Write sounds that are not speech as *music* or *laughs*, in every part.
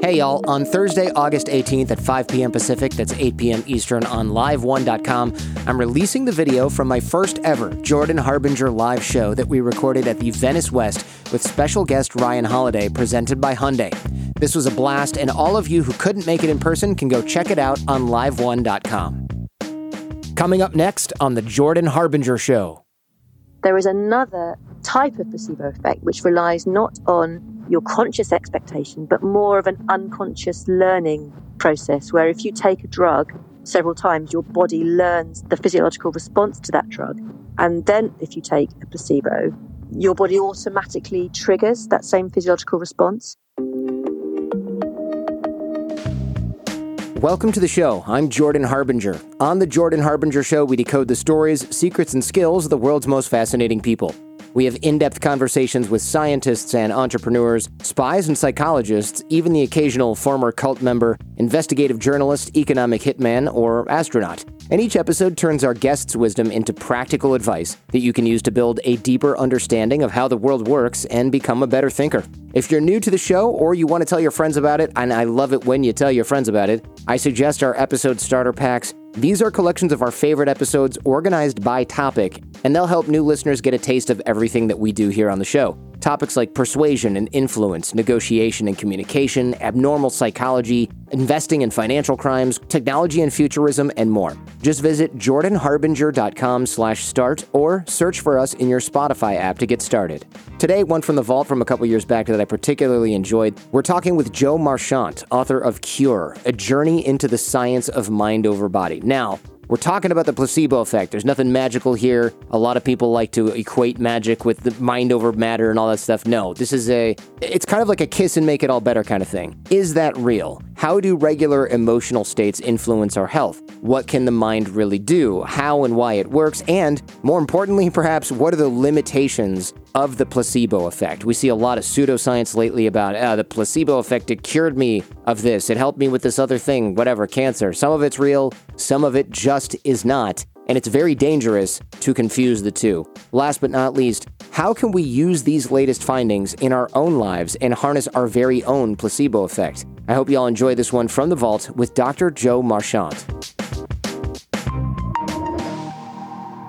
Hey y'all, on Thursday, August 18th at 5 p.m. Pacific, that's 8 p.m. Eastern on live1.com, I'm releasing the video from my first ever Jordan Harbinger live show that we recorded at the Venice West with special guest Ryan Holiday presented by Hyundai. This was a blast, and all of you who couldn't make it in person can go check it out on live1.com. Coming up next on The Jordan Harbinger Show. There is another type of placebo effect which relies not on your conscious expectation, but more of an unconscious learning process where if you take a drug several times, your body learns the physiological response to that drug. And then if you take a placebo, your body automatically triggers that same physiological response. Welcome to the show. I'm Jordan Harbinger. On The Jordan Harbinger Show, we decode the stories, secrets, and skills of the world's most fascinating people. We have in depth conversations with scientists and entrepreneurs, spies and psychologists, even the occasional former cult member, investigative journalist, economic hitman, or astronaut. And each episode turns our guests' wisdom into practical advice that you can use to build a deeper understanding of how the world works and become a better thinker. If you're new to the show or you want to tell your friends about it, and I love it when you tell your friends about it, I suggest our episode starter packs. These are collections of our favorite episodes organized by topic, and they'll help new listeners get a taste of everything that we do here on the show. Topics like persuasion and influence, negotiation and communication, abnormal psychology, investing and financial crimes, technology and futurism, and more. Just visit jordanharbinger.com slash start or search for us in your Spotify app to get started. Today, one from the vault from a couple years back that I particularly enjoyed. We're talking with Jo Marchant, author of Cure, A Journey into the Science of Mind Over Body. Now, we're talking about the placebo effect. There's nothing magical here. A lot of people like to equate magic with the mind over matter and all that stuff. No, this is a, it's kind of like a kiss and make it all better kind of thing. Is that real? How do regular emotional states influence our health? What can the mind really do? How and why it works? And more importantly, perhaps, what are the limitations of the placebo effect? We see a lot of pseudoscience lately about uh, the placebo effect. It cured me of this. It helped me with this other thing, whatever, cancer. Some of it's real, some of it just is not. And it's very dangerous to confuse the two. Last but not least, how can we use these latest findings in our own lives and harness our very own placebo effect? I hope you all enjoy this one from the vault with Dr. Jo Marchant.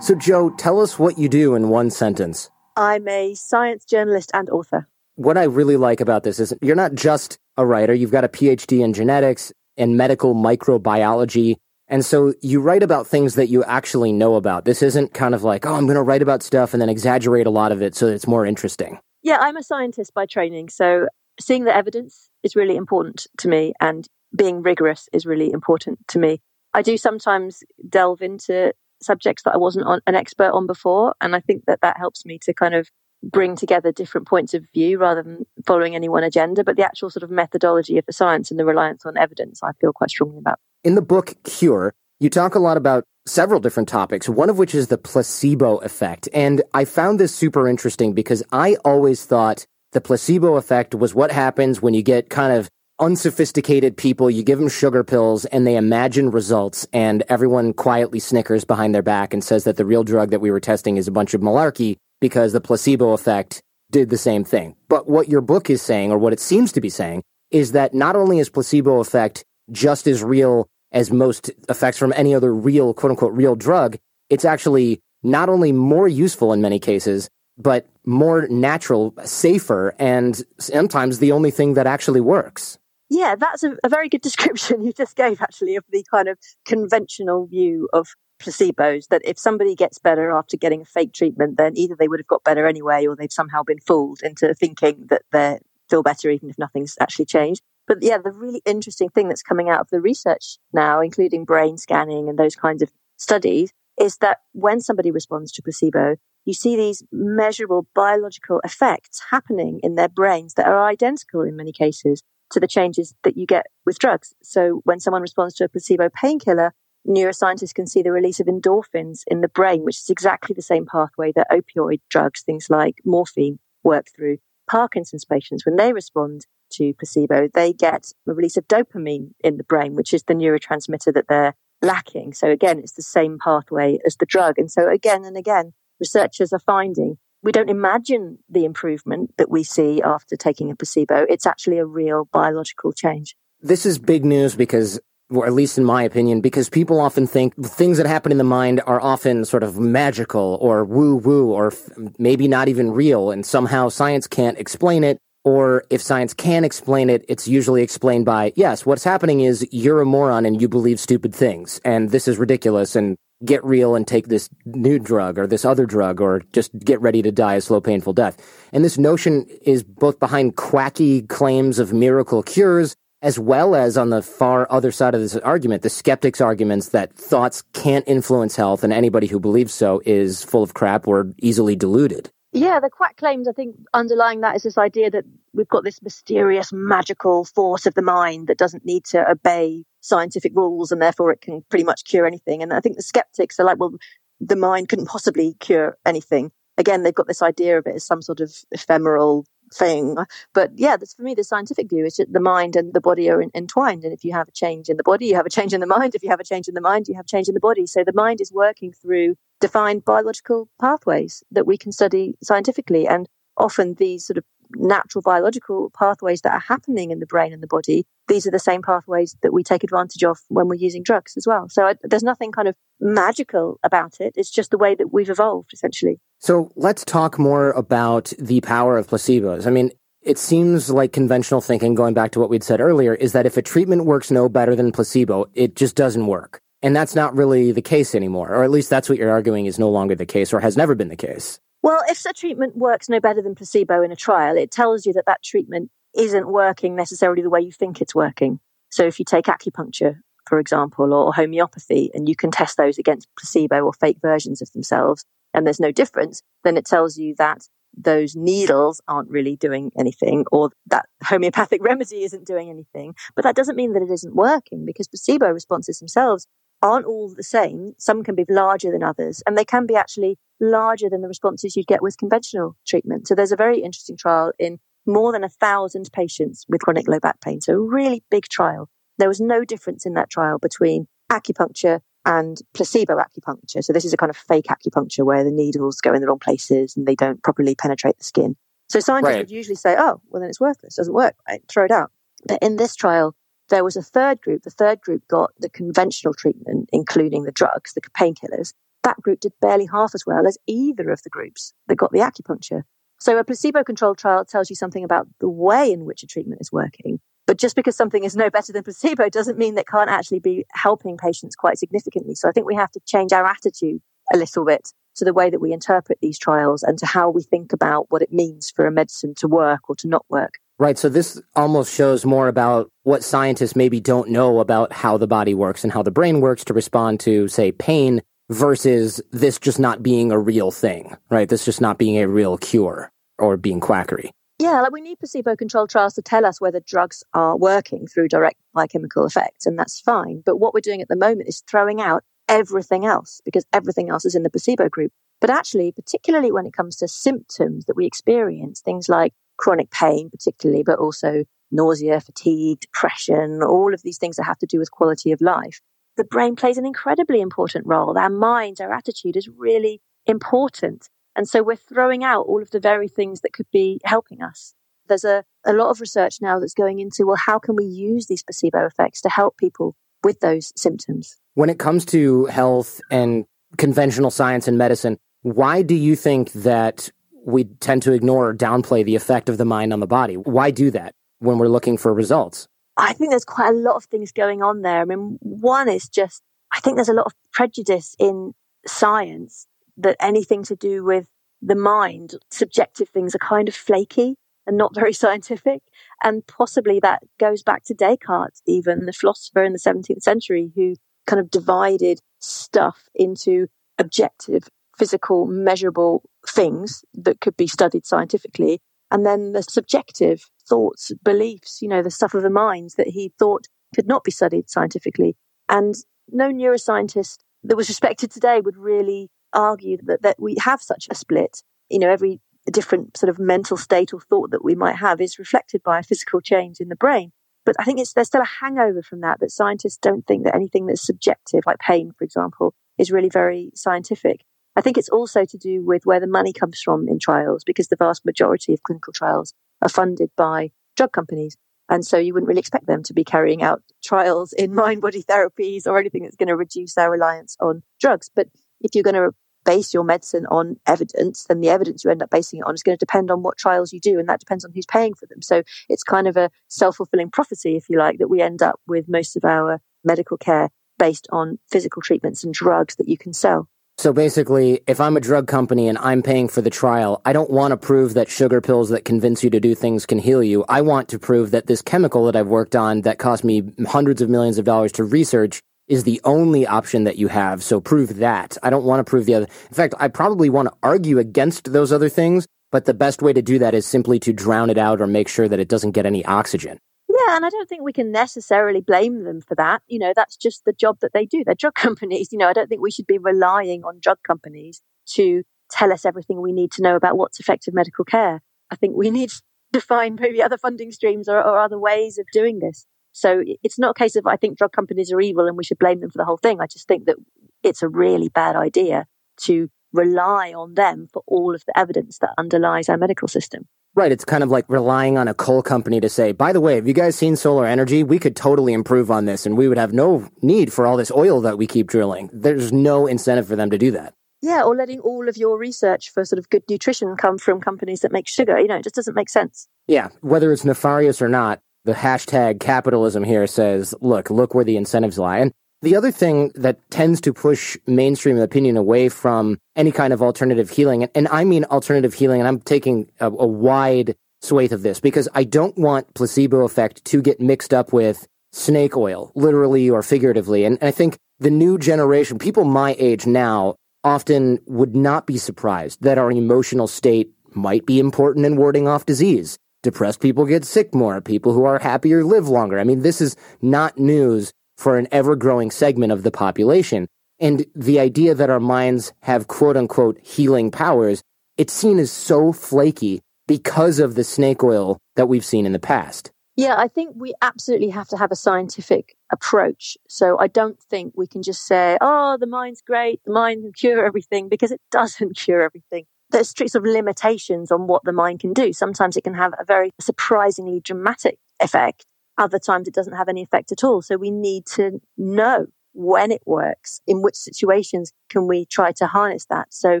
So, Jo, tell us what you do in one sentence. I'm a science journalist and author. What I really like about this is you're not just a writer, you've got a PhD in genetics and medical microbiology. And so you write about things that you actually know about. This isn't kind of like, oh, I'm going to write about stuff and then exaggerate a lot of it so that it's more interesting. Yeah, I'm a scientist by training. So seeing the evidence is really important to me and being rigorous is really important to me. I do sometimes delve into subjects that I wasn't on, an expert on before. And I think that that helps me to kind of bring together different points of view rather than following any one agenda. But the actual sort of methodology of the science and the reliance on evidence, I feel quite strongly about. In the book Cure, you talk a lot about several different topics, one of which is the placebo effect. And I found this super interesting because I always thought the placebo effect was what happens when you get kind of unsophisticated people, you give them sugar pills and they imagine results, and everyone quietly snickers behind their back and says that the real drug that we were testing is a bunch of malarkey because the placebo effect did the same thing. But what your book is saying, or what it seems to be saying, is that not only is placebo effect just as real as most effects from any other real, quote unquote, real drug, it's actually not only more useful in many cases, but more natural, safer, and sometimes the only thing that actually works. Yeah, that's a, a, very good description *laughs* you just gave, actually, of the kind of conventional view of placebos that if somebody gets better after getting a fake treatment, then either they would have got better anyway or they've somehow been fooled into thinking that they feel better even if nothing's actually changed. But yeah, the really interesting thing that's coming out of the research now, including brain scanning and those kinds of studies, is that when somebody responds to placebo, you see these measurable biological effects happening in their brains that are identical in many cases to the changes that you get with drugs. So when someone responds to a placebo painkiller, neuroscientists can see the release of endorphins in the brain, which is exactly the same pathway that opioid drugs, things like morphine, work through. Parkinson's patients, when they respond to placebo, they get a release of dopamine in the brain, which is the neurotransmitter that they're lacking. So again, it's the same pathway as the drug. And so again and again, researchers are finding we don't imagine the improvement that we see after taking a placebo. It's actually a real biological change. This is big news because or at least in my opinion, because people often think things that happen in the mind are often sort of magical or woo woo or f- maybe not even real, and somehow science can't explain it. Or if science can explain it, it's usually explained by, yes, what's happening is you're a moron and you believe stupid things, and this is ridiculous, and get real and take this new drug or this other drug, or just get ready to die a slow, painful death. And this notion is both behind quacky claims of miracle cures as well as on the far other side of this argument, the skeptics' arguments that thoughts can't influence health and anybody who believes so is full of crap or easily deluded. Yeah, the quack claims, I think underlying that is this idea that we've got this mysterious, magical force of the mind that doesn't need to obey scientific rules and therefore it can pretty much cure anything. And I think the skeptics are like, well, the mind couldn't possibly cure anything. Again, they've got this idea of it as some sort of ephemeral thing. But yeah, that's for me, the scientific view is that the mind and the body are in, entwined. And if you have a change in the body, you have a change in the mind. If you have a change in the mind, you have change in the body. So the mind is working through defined biological pathways that we can study scientifically. And often these sort of natural biological pathways that are happening in the brain and the body, these are the same pathways that we take advantage of when we're using drugs as well. So I, there's nothing kind of magical about it. It's just the way that we've evolved, essentially. So let's talk more about the power of placebos. I mean, it seems like conventional thinking, going back to what we'd said earlier, is that if a treatment works no better than placebo, it just doesn't work. And that's not really the case anymore, or at least that's what you're arguing is no longer the case or has never been the case. Well, if a treatment works no better than placebo in a trial, it tells you that that treatment isn't working necessarily the way you think it's working. So if you take acupuncture, for example, or homeopathy, and you can test those against placebo or fake versions of themselves, and there's no difference, then it tells you that those needles aren't really doing anything or that homeopathic *laughs* remedy isn't doing anything. But that doesn't mean that it isn't working because placebo responses themselves aren't all the same. Some can be larger than others, and they can be actually larger than the responses you'd get with conventional treatment. So there's a very interesting trial in more than a thousand patients with chronic low back pain. So a really big trial. There was no difference in that trial between acupuncture and placebo acupuncture. So this is a kind of fake acupuncture where the needles go in the wrong places and they don't properly penetrate the skin. So scientists right. would usually say, oh, well, then it's worthless, doesn't work, right? throw it out. But in this trial, there was a third group. The third group got the conventional treatment, including the drugs, the painkillers. That group did barely half as well as either of the groups that got the acupuncture. So a placebo controlled trial tells you something about the way in which a treatment is working. But just because something is no better than placebo doesn't mean that can't actually be helping patients quite significantly. So I think we have to change our attitude a little bit to the way that we interpret these trials and to how we think about what it means for a medicine to work or to not work. Right. So this almost shows more about what scientists maybe don't know about how the body works and how the brain works to respond to, say, pain versus this just not being a real thing, right? This just not being a real cure or being quackery. Yeah, like we need placebo controlled trials to tell us whether drugs are working through direct biochemical effects, and that's fine. But what we're doing at the moment is throwing out everything else because everything else is in the placebo group. But actually, particularly when it comes to symptoms that we experience, things like chronic pain, particularly, but also nausea, fatigue, depression, all of these things that have to do with quality of life. The brain plays an incredibly important role. Our mind, our attitude is really important. And so we're throwing out all of the very things that could be helping us. There's a, a lot of research now that's going into, well, how can we use these placebo effects to help people with those symptoms? When it comes to health and conventional science and medicine, why do you think that we tend to ignore or downplay the effect of the mind on the body. Why do that when we're looking for results? I think there's quite a lot of things going on there. I mean, one is just, I think there's a lot of prejudice in science that anything to do with the mind, subjective things are kind of flaky and not very *laughs* scientific. And possibly that goes back to Descartes, even the philosopher in the 17th century who kind of divided stuff into objective physical, measurable things that could be studied scientifically. And then the subjective thoughts, beliefs, you know, the stuff of the mind that he thought could not be studied scientifically. And no neuroscientist that was respected today would really argue that, that we have such a split. You know, every different sort of mental state or thought that we might have is reflected by a physical change in the brain. But I think it's, there's still a hangover from that, that scientists don't think that anything that's subjective, like pain, for example, is really very scientific. I think it's also to do with where the money comes from in trials, because the vast majority of clinical trials are funded by drug companies. And so you wouldn't really expect them to be carrying out trials in *laughs* mind body therapies or anything that's going to reduce our reliance on drugs. But if you're going to base your medicine on evidence, then the evidence you end up basing it on is going to depend on what trials you do, and that depends on who's paying for them. So it's kind of a self fulfilling prophecy, if you like, that we end up with most of our medical care based on physical treatments and drugs that you can sell. So basically, if I'm a drug company and I'm paying for the trial, I don't want to prove that sugar pills that convince you to do things can heal you. I want to prove that this chemical that I've worked on that cost me hundreds of millions of dollars to research is the only option that you have. So prove that. I don't want to prove the other. In fact, I probably want to argue against those other things, but the best way to do that is simply to drown it out or make sure that it doesn't get any oxygen. Yeah, and I don't think we can necessarily blame them for that. You know, that's just the job that they do. They're drug *laughs* companies. You know, I don't think we should be relying on drug companies to tell us everything we need to know about what's effective medical care. I think we *laughs* need to find maybe other funding streams or, or other ways of doing this. So it's not a case of I think drug companies are evil and we should blame them for the whole thing. I just think that it's a really bad idea to rely on them for all of the evidence that underlies our medical system. Right. It's kind of like relying on a coal company to say, by the way, have you guys seen solar energy? We could totally improve on this and we would have no need for all this oil that we keep drilling. There's no incentive for them to do that. Yeah, or letting all of your research for sort of good nutrition come from companies that make sugar. You know, it just doesn't make sense. Yeah, whether it's nefarious or not, the hashtag capitalism here says, look, look where the incentives lie. And the other thing that tends to push mainstream opinion away from any kind of alternative healing, and I mean alternative healing, and I'm taking a, a wide swathe of this because I don't want placebo effect to get mixed up with snake oil, literally or figuratively. And, and I think the new generation, people my age now, often would not be surprised that our emotional state might be important in warding off disease. Depressed people get sick more. People who are happier live longer. I mean, this is not news for an ever growing segment of the population. And the idea that our minds have quote unquote healing powers, it's seen as so flaky because of the snake oil that we've seen in the past. Yeah, I think we absolutely have to have a scientific approach. So I don't think we can just say, oh, the mind's great, the mind can cure everything, because it doesn't *laughs* cure everything. There's strict sort of limitations on what the mind can do. Sometimes it can have a very surprisingly dramatic effect. Other times it doesn't have any effect at all. So we need to know when it works, in which situations can we try to harness that. So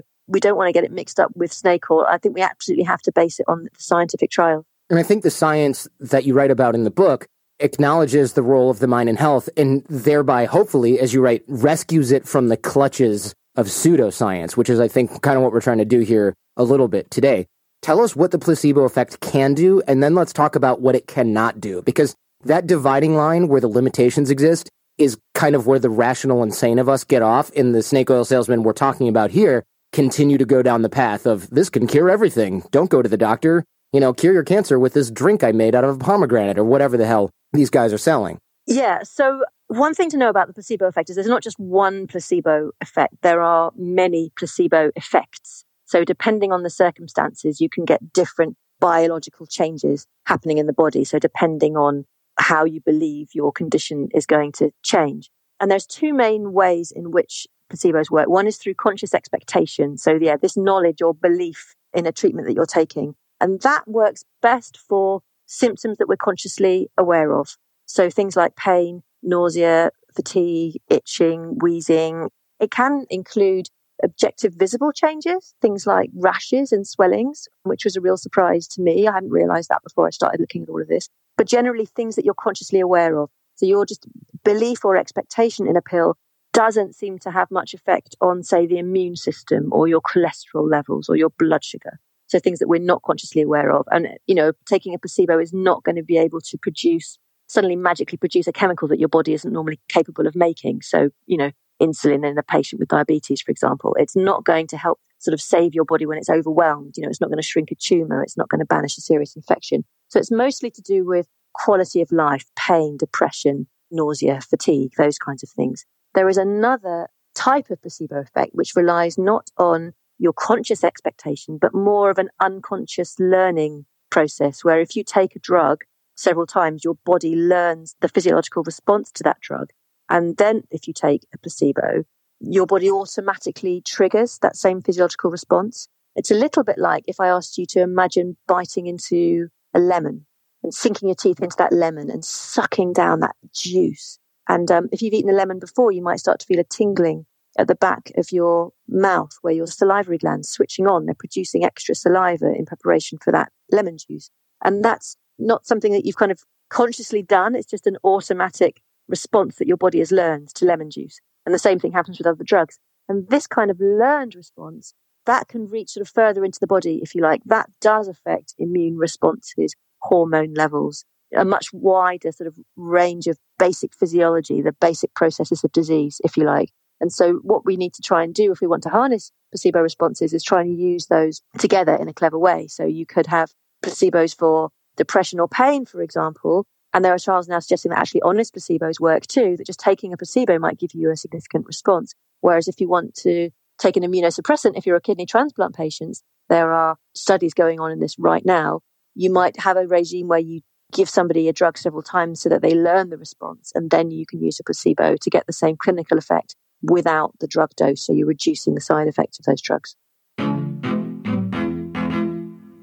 we don't want to get it mixed up with snake oil. I think we absolutely have to base it on the scientific trial. And I think the science that you write about in the book acknowledges the role of the mind in health and thereby, hopefully, as you write, rescues it from the clutches of pseudoscience, which is, I think, kind of what we're trying to do here a little bit today. Tell us what the placebo effect can do, and then let's talk about what it cannot do. Because that dividing line where the limitations exist is kind of where the rational and sane of us get off. And the snake oil salesman we're talking about here continue to go down the path of this can cure everything. Don't go to the doctor. You know, cure your cancer with this drink I made out of a pomegranate or whatever the hell these guys are selling. Yeah. So, one thing to know about the placebo effect is there's not just one placebo effect, there are many placebo effects. So, depending on the circumstances, you can get different biological changes happening in the body. So, depending on how you believe your condition is going to change. And there's two main ways in which placebos work. One is through conscious expectation. So, yeah, this knowledge or belief in a treatment that you're taking. And that works best for symptoms that we're consciously aware of. So, things like pain, nausea, fatigue, itching, wheezing. It can include objective visible changes, things like rashes and swellings, which was a real surprise to me. I hadn't realized that before I started looking at all of this but generally things that you're consciously aware of. So your just belief or expectation in a pill doesn't seem to have much effect on, say, the immune system or your cholesterol levels or your blood sugar. So things that we're not consciously aware of. And, you know, taking a placebo is not going to be able to produce, suddenly magically produce a chemical that your body isn't normally capable of making. So, you know, insulin in a patient with diabetes, for example, it's not going to help sort of save your body when it's overwhelmed. You know, it's not going to shrink a tumor. It's not going to banish a serious infection. So it's mostly to do with quality of life, pain, depression, nausea, fatigue, those kinds of things. There is another type of placebo effect which relies not on your conscious expectation, but more of an unconscious learning process where if you take a drug several times, your body learns the physiological response to that drug. And then if you take a placebo, your body automatically triggers that same physiological response. It's a little bit like if I asked you to imagine biting into a lemon and sinking your teeth into that lemon and sucking down that juice. And um, if you've eaten a lemon before, you might start to feel a tingling at the back of your mouth where your salivary glands switching on. They're producing extra saliva in preparation for that lemon juice. And that's not something that you've kind of consciously done. It's just an automatic response that your body has learned to lemon juice. And the same thing happens with other drugs. And this kind of learned response, that can reach sort of further into the body, if you like. That does affect immune responses, hormone levels, a much wider sort of range of basic physiology, the basic processes of disease, if you like. And so what we need to try and do if we want to harness placebo responses is try and use those together in a clever way. So you could have placebos for depression or pain, for example, and there are trials now suggesting that actually honest placebos work too, that just taking a placebo might give you a significant response. Whereas if you want to take an immunosuppressant, if you're a kidney transplant patient, there are studies going on in this right now. You might have a regime where you give somebody a drug several times so that they learn the response, and then you can use a placebo to get the same clinical effect without the drug dose. So you're reducing the side effects of those drugs.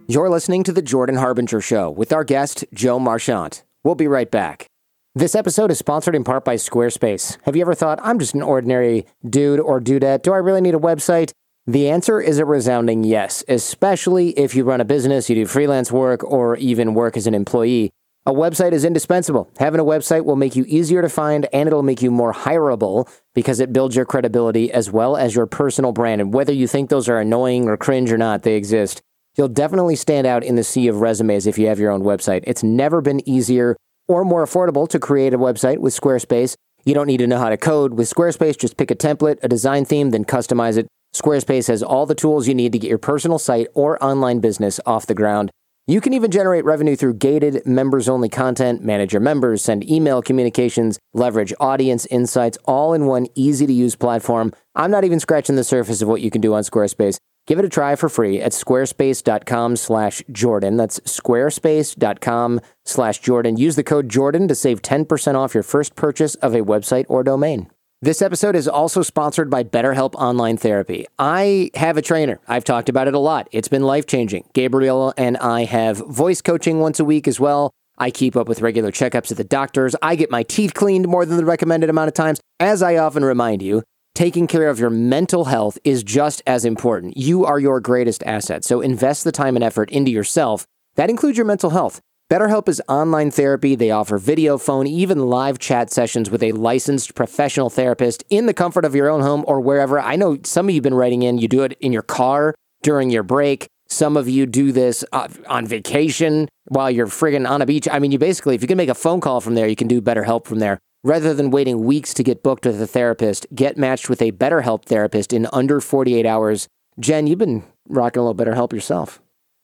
You're listening to The Jordan Harbinger Show with our guest, Jo Marchant. We'll be right back. This episode is sponsored in part by Squarespace. Have you ever thought, I'm just an ordinary dude or dudette? Do I really need a website? The answer is a resounding yes, especially if you run a business, you do freelance work, or even work as an employee. A website is indispensable. Having a website will make you easier to find and it'll make you more hireable because it builds your credibility as well as your personal brand. And whether you think those are annoying or cringe or not, they exist. You'll definitely stand out in the sea of resumes if you have your own website. It's never been easier or more affordable to create a website with Squarespace. You don't need to know how to code. With Squarespace, just pick a template, a design theme, then customize it. Squarespace has all the tools you need to get your personal site or online business off the ground. You can even generate revenue through gated members only content, manage your members, send email communications, leverage audience insights, all in one easy to use platform. I'm not even scratching the surface of what you can do on Squarespace. Give it a try for free at squarespace.com slash Jordan. That's squarespace.com slash Jordan. Use the code Jordan to save 10% off your first purchase of a website or domain. This episode is also sponsored by BetterHelp Online Therapy. I have a trainer. I've talked about it a lot. It's been life changing. Gabriel and I have voice coaching once a week as well. I keep up with regular checkups at the doctors. I get my teeth cleaned more than the recommended amount of times. As I often remind you, taking care of your mental health is just as important. You are your greatest asset. So invest the time and effort into yourself. That includes your mental health. BetterHelp is online therapy. They offer video, phone, even live chat sessions with a licensed professional therapist in the comfort of your own home or wherever. I know some of you have been writing in, you do it in your car during your break. Some of you do this uh, on vacation while you're friggin' on a beach. I mean, you basically, if you can make a phone call from there, you can do BetterHelp from there. Rather than waiting weeks to get booked with a therapist, get matched with a BetterHelp therapist in under 48 hours. Jen, you've been rocking a little BetterHelp yourself.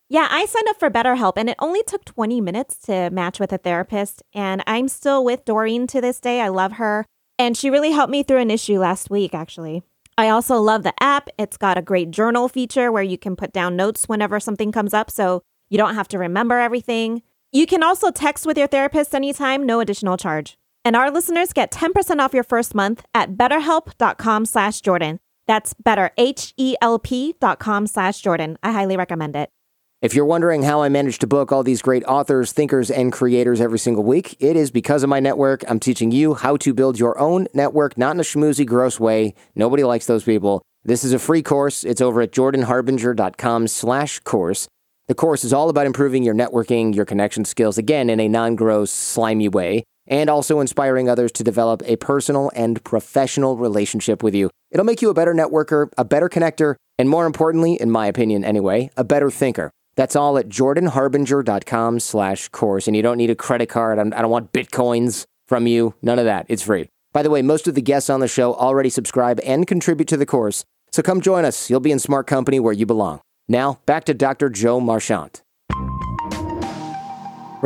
Yeah, I signed up for BetterHelp and it only took 20 minutes to match with a therapist. And I'm still with Doreen to this day. I love her. And she really helped me through an issue last week, actually. I also love the app. It's got a great journal feature where you can put down notes whenever something comes up so you don't have to remember everything. You can also text with your therapist anytime, no additional charge. And our listeners get 10% off your first month at betterhelp.com slash Jordan. That's better, H-E-L-P dot com slash Jordan. I highly recommend it. If you're wondering how I manage to book all these great authors, thinkers, and creators every single week, it is because of my network. I'm teaching you how to build your own network, not in a schmoozy, gross way. Nobody likes those people. This is a free course. It's over at jordanharbinger.com slash course. The course is all about improving your networking, your connection skills, again, in a non-gross, slimy way and also inspiring others to develop a personal and professional relationship with you. It'll make you a better networker, a better connector, and more importantly, in my opinion anyway, a better thinker. That's all at jordanharbinger.com slash course. And you don't need a credit card. I don't want bitcoins from you. None of that. It's free. By the way, most of the guests on the show already subscribe and contribute to the course. So come join us. You'll be in smart company where you belong. Now, back to Dr. Jo Marchant.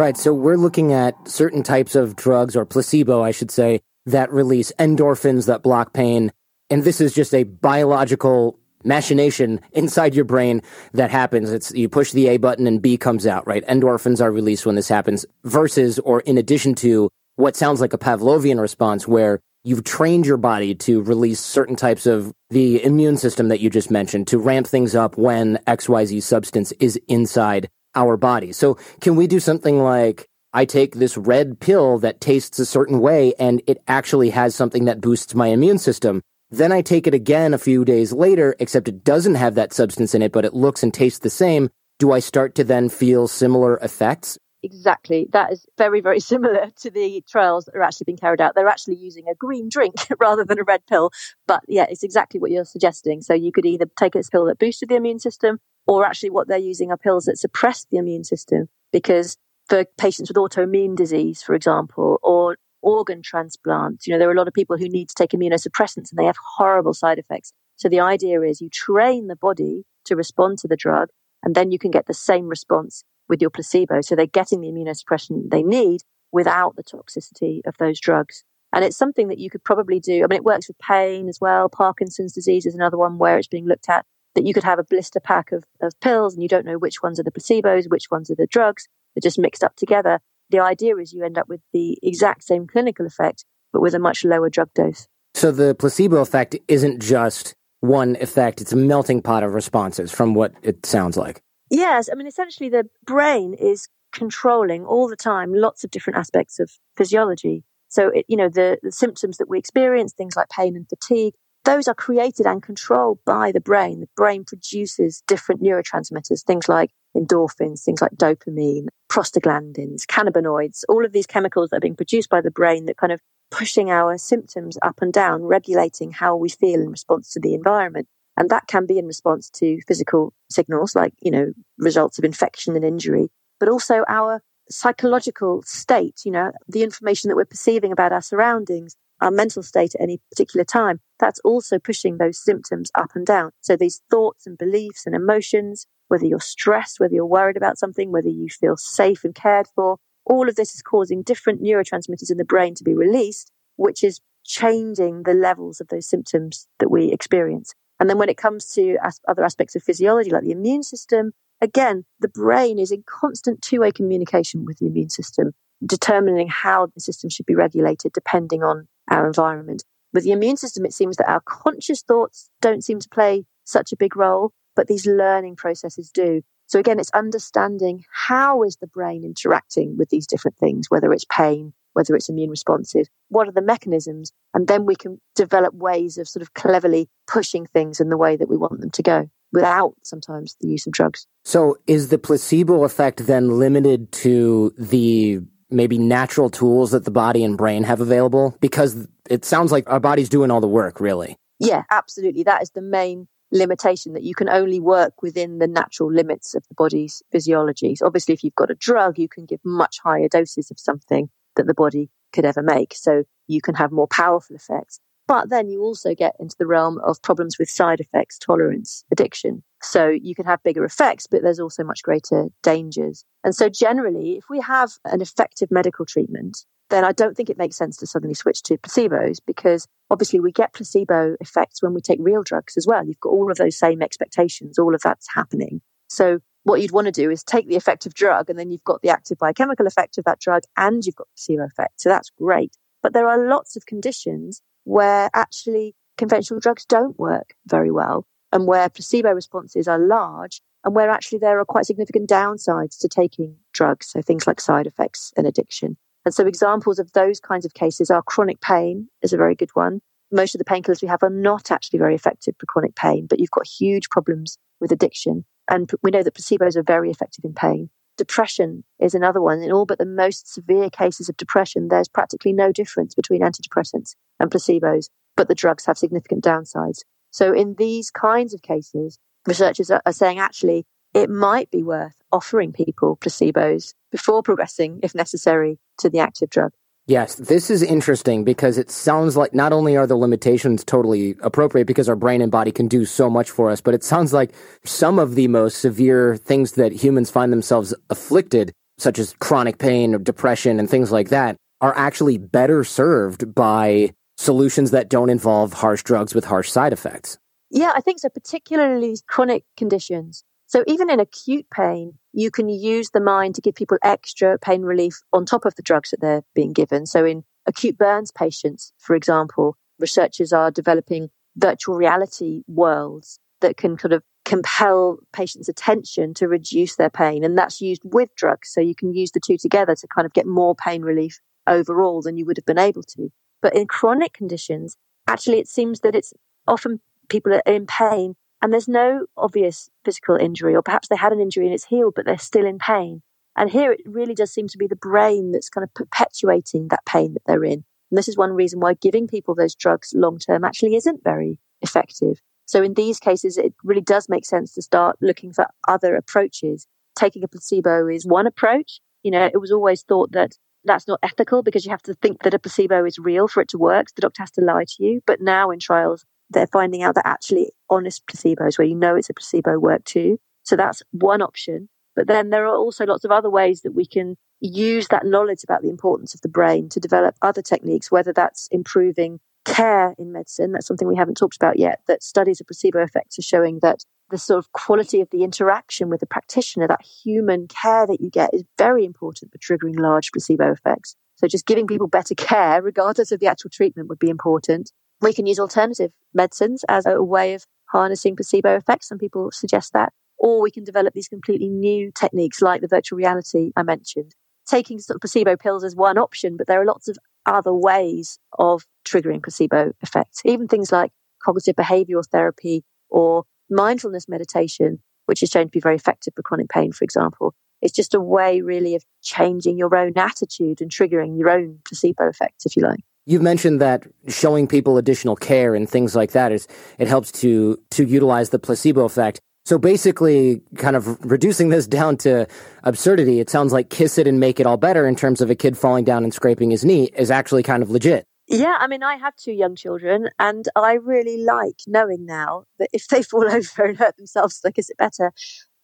Right. So we're looking at certain types of drugs or placebo, I should say, that release endorphins that block pain. And this is just a biological machination inside your brain that happens. It's you push the A button and B comes out, right? Endorphins are released when this happens versus or in addition to what sounds like a Pavlovian response where you've trained your body to release certain types of the immune system that you just mentioned to ramp things up when XYZ substance is inside our body. So can we do something like I take this red pill that tastes a certain way and it actually has something that boosts my immune system. Then I take it again a few days later, except it doesn't have that substance in it, but it looks and tastes the same. Do I start to then feel similar effects? Exactly. That is very, very *laughs* similar to the trials that are actually being carried out. They're actually using a green drink *laughs* rather than a red pill. But yeah, it's exactly what you're suggesting. So you could either take a pill that boosted the immune system, or actually what they're using are pills that suppress the immune system. Because for patients with autoimmune disease, for example, or organ transplants, you know, there are a lot of people who need to take immunosuppressants and they have horrible side effects. So the idea is you train the body to respond to the drug, and then you can get the same response with your placebo. So they're getting the immunosuppression they need without the toxicity of those drugs. And it's something that you could probably do. I mean, it works with pain as well. Parkinson's disease is another one where it's being looked at that you could have a blister pack of, of pills and you don't know which ones are the placebos, which ones are the drugs. They're just mixed up together. The idea is you end up with the exact same clinical effect, but with a much lower drug dose. So the placebo effect isn't just one effect, it's a melting pot of responses from what it sounds like. Yes, I mean, essentially, the brain is controlling all the time lots of different aspects of physiology. So, it, you know, the, the symptoms that we experience, things like pain and fatigue, those are created and controlled by the brain. The brain produces different neurotransmitters, things like endorphins, things like dopamine, prostaglandins, cannabinoids, all of these chemicals that are being produced by the brain that kind of pushing our symptoms up and down, regulating how we feel in response to the environment. And that can be in response to physical signals like, you know, results of infection and injury, but also our psychological state, you know, the information that we're perceiving about our surroundings, our mental state at any particular time. That's also pushing those symptoms up and down. So these thoughts and beliefs and emotions, whether you're stressed, whether you're worried about something, whether you feel safe and cared for, all of this is causing different neurotransmitters in the brain to be released, which is changing the levels of those symptoms that we experience. And then when it comes to as- other aspects of physiology, like the immune system, again, the brain is in constant two way communication with the immune system, determining how the system should be regulated depending on our environment. With the immune system, it seems that our conscious thoughts don't seem to play such a big role, but these learning processes do. So again, it's understanding how is the brain interacting with these different things, whether it's pain, whether it's immune responsive, what are the mechanisms? And then we can develop ways of sort of cleverly pushing things in the way that we want them to go without sometimes the use of drugs. So is the placebo effect then limited to the maybe natural tools that the body and brain have available? Because it sounds like our body's doing all the work, really. Yeah, absolutely. That is the main limitation that you can only work within the natural limits of the body's physiology. So obviously, if you've got a drug, you can give much higher doses of something that the body could ever make. So you can have more powerful effects. But then you also get into the realm of problems with side effects, tolerance, addiction. So you can have bigger effects, but there's also much greater dangers. And so generally, if we have an effective medical treatment, then I don't think it makes sense to suddenly switch to placebos because obviously we get placebo effects when we take real drugs as well. You've got all of those same expectations, all of that's happening. So what you'd want to do is take the effective drug and then you've got the active biochemical effect of that drug and you've got the placebo effect. So that's great. But there are lots of conditions where actually conventional drugs don't work very well and where placebo responses are large and where actually there are quite significant downsides to taking drugs. So things like side effects and addiction. And so examples of those kinds of cases are chronic pain is a very good one. Most of the painkillers we have are not actually very effective for chronic pain, but you've got huge problems with addiction. And we know that placebos are very effective in pain. Depression is another one. In all but the most severe cases of depression, there's practically no difference between antidepressants and placebos, but the drugs have significant downsides. So in these kinds of cases, researchers are, are saying actually it might be worth offering people placebos before progressing, if necessary, to the active drug. Yes, this is interesting because it sounds like not only are the limitations totally appropriate because our brain and body can do so much for us, but it sounds like some of the most severe things that humans find themselves afflicted, such as chronic pain or depression and things like that, are actually better served by solutions that don't involve harsh drugs with harsh side effects. Yeah, I think so, particularly chronic conditions. So even in acute pain, you can use the mind to give people extra pain relief on top of the drugs that they're being given. So in acute burns patients, for example, researchers are developing virtual reality worlds that can kind of compel patients' attention to reduce their pain. And that's used with drugs. So you can use the two together to kind of get more pain relief overall than you would have been able to. But in chronic conditions, actually, it seems that it's often people are in pain and there's no obvious physical injury, or perhaps they had an injury and it's healed, but they're still in pain. And here it really does seem to be the brain that's kind of perpetuating that pain that they're in. And this is one reason why giving people those drugs long term actually isn't very effective. So in these cases, it really does make sense to start looking for other approaches. Taking a placebo is one approach. You know, it was always thought that that's not ethical because you have to think that a placebo is real for it to work. So the doctor has to lie to you. But now in trials, they're finding out that actually honest placebos where you know it's a placebo work too. So that's one option. But then there are also lots of other ways that we can use that knowledge about the importance of the brain to develop other techniques, whether that's improving care in medicine. That's something we haven't talked about yet, that studies of placebo effects are showing that the sort of quality of the interaction with the practitioner, that human care that you get is very important for triggering large placebo effects. So just giving people better *laughs* care, regardless of the actual treatment, would be important. We can use alternative medicines as a way of harnessing placebo effects. Some people suggest that. Or we can develop these completely new techniques like the virtual reality I mentioned. Taking sort of placebo pills is one option, but there are lots of other ways of triggering placebo effects. Even things like cognitive behavioral therapy or mindfulness meditation, which is shown to be very effective for chronic pain, for example. It's just a way really of changing your own attitude and triggering your own placebo effects, if you like. You've mentioned that showing people additional care and things like that is it helps to to utilize the placebo effect. So basically, kind of reducing this *laughs* down to absurdity, it sounds like kiss it and make it all better in terms of a kid falling down and scraping his knee is actually kind of legit. Yeah, I mean, I have two young children, and I really like knowing now that if they *laughs* fall over and hurt themselves, they kiss it better.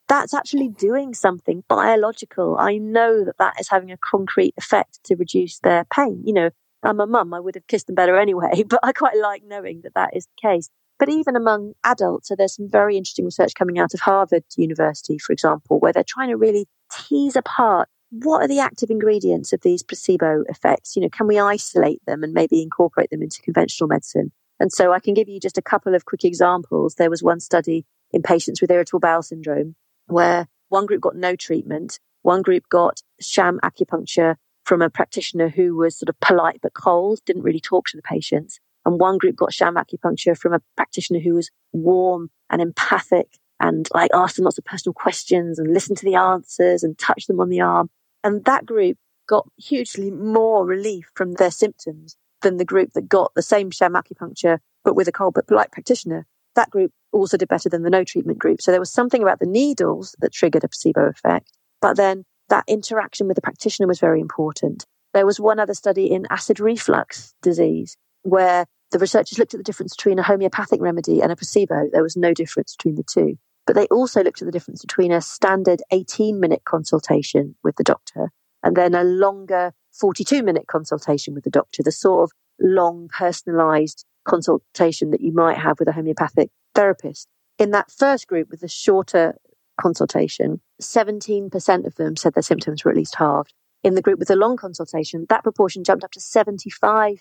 That's actually doing something biological. I know that that is having a concrete effect to reduce their pain. You know, I'm a mum, I would have kissed them better anyway, *laughs* but I quite like knowing that that is the case. But even among adults, so there's some very interesting research coming out of Harvard University, for example, where they're trying to really tease apart what are the active ingredients of these placebo effects? You know, can we isolate them and maybe incorporate them into conventional medicine? And so I can give you just a couple of quick examples. There was one study in patients with irritable bowel syndrome where one group got no treatment, one group got sham acupuncture from a practitioner who was sort of polite but cold, didn't really talk to the patients. And one group got sham acupuncture from a practitioner who was warm and empathic and like asked them lots of personal questions and listened to the answers and touched them on the arm. And that group got hugely more relief from their symptoms than the group that got the same sham acupuncture, but with a cold but polite practitioner. That group also did better than the no treatment group. So there was something about the needles that triggered a placebo effect. But then that interaction with the practitioner was very important. There was one other study in acid reflux disease where the researchers looked at the difference between a homeopathic remedy and a placebo. There was no difference between the two. But they also looked at the difference between a standard 18 minute consultation with the doctor and then a longer 42 minute consultation with the doctor, the sort of long personalized consultation that you might have with a homeopathic therapist. In that first group with the shorter consultation, 17% of them said their symptoms were at least halved. In the group with the long consultation, that proportion jumped up to 75%.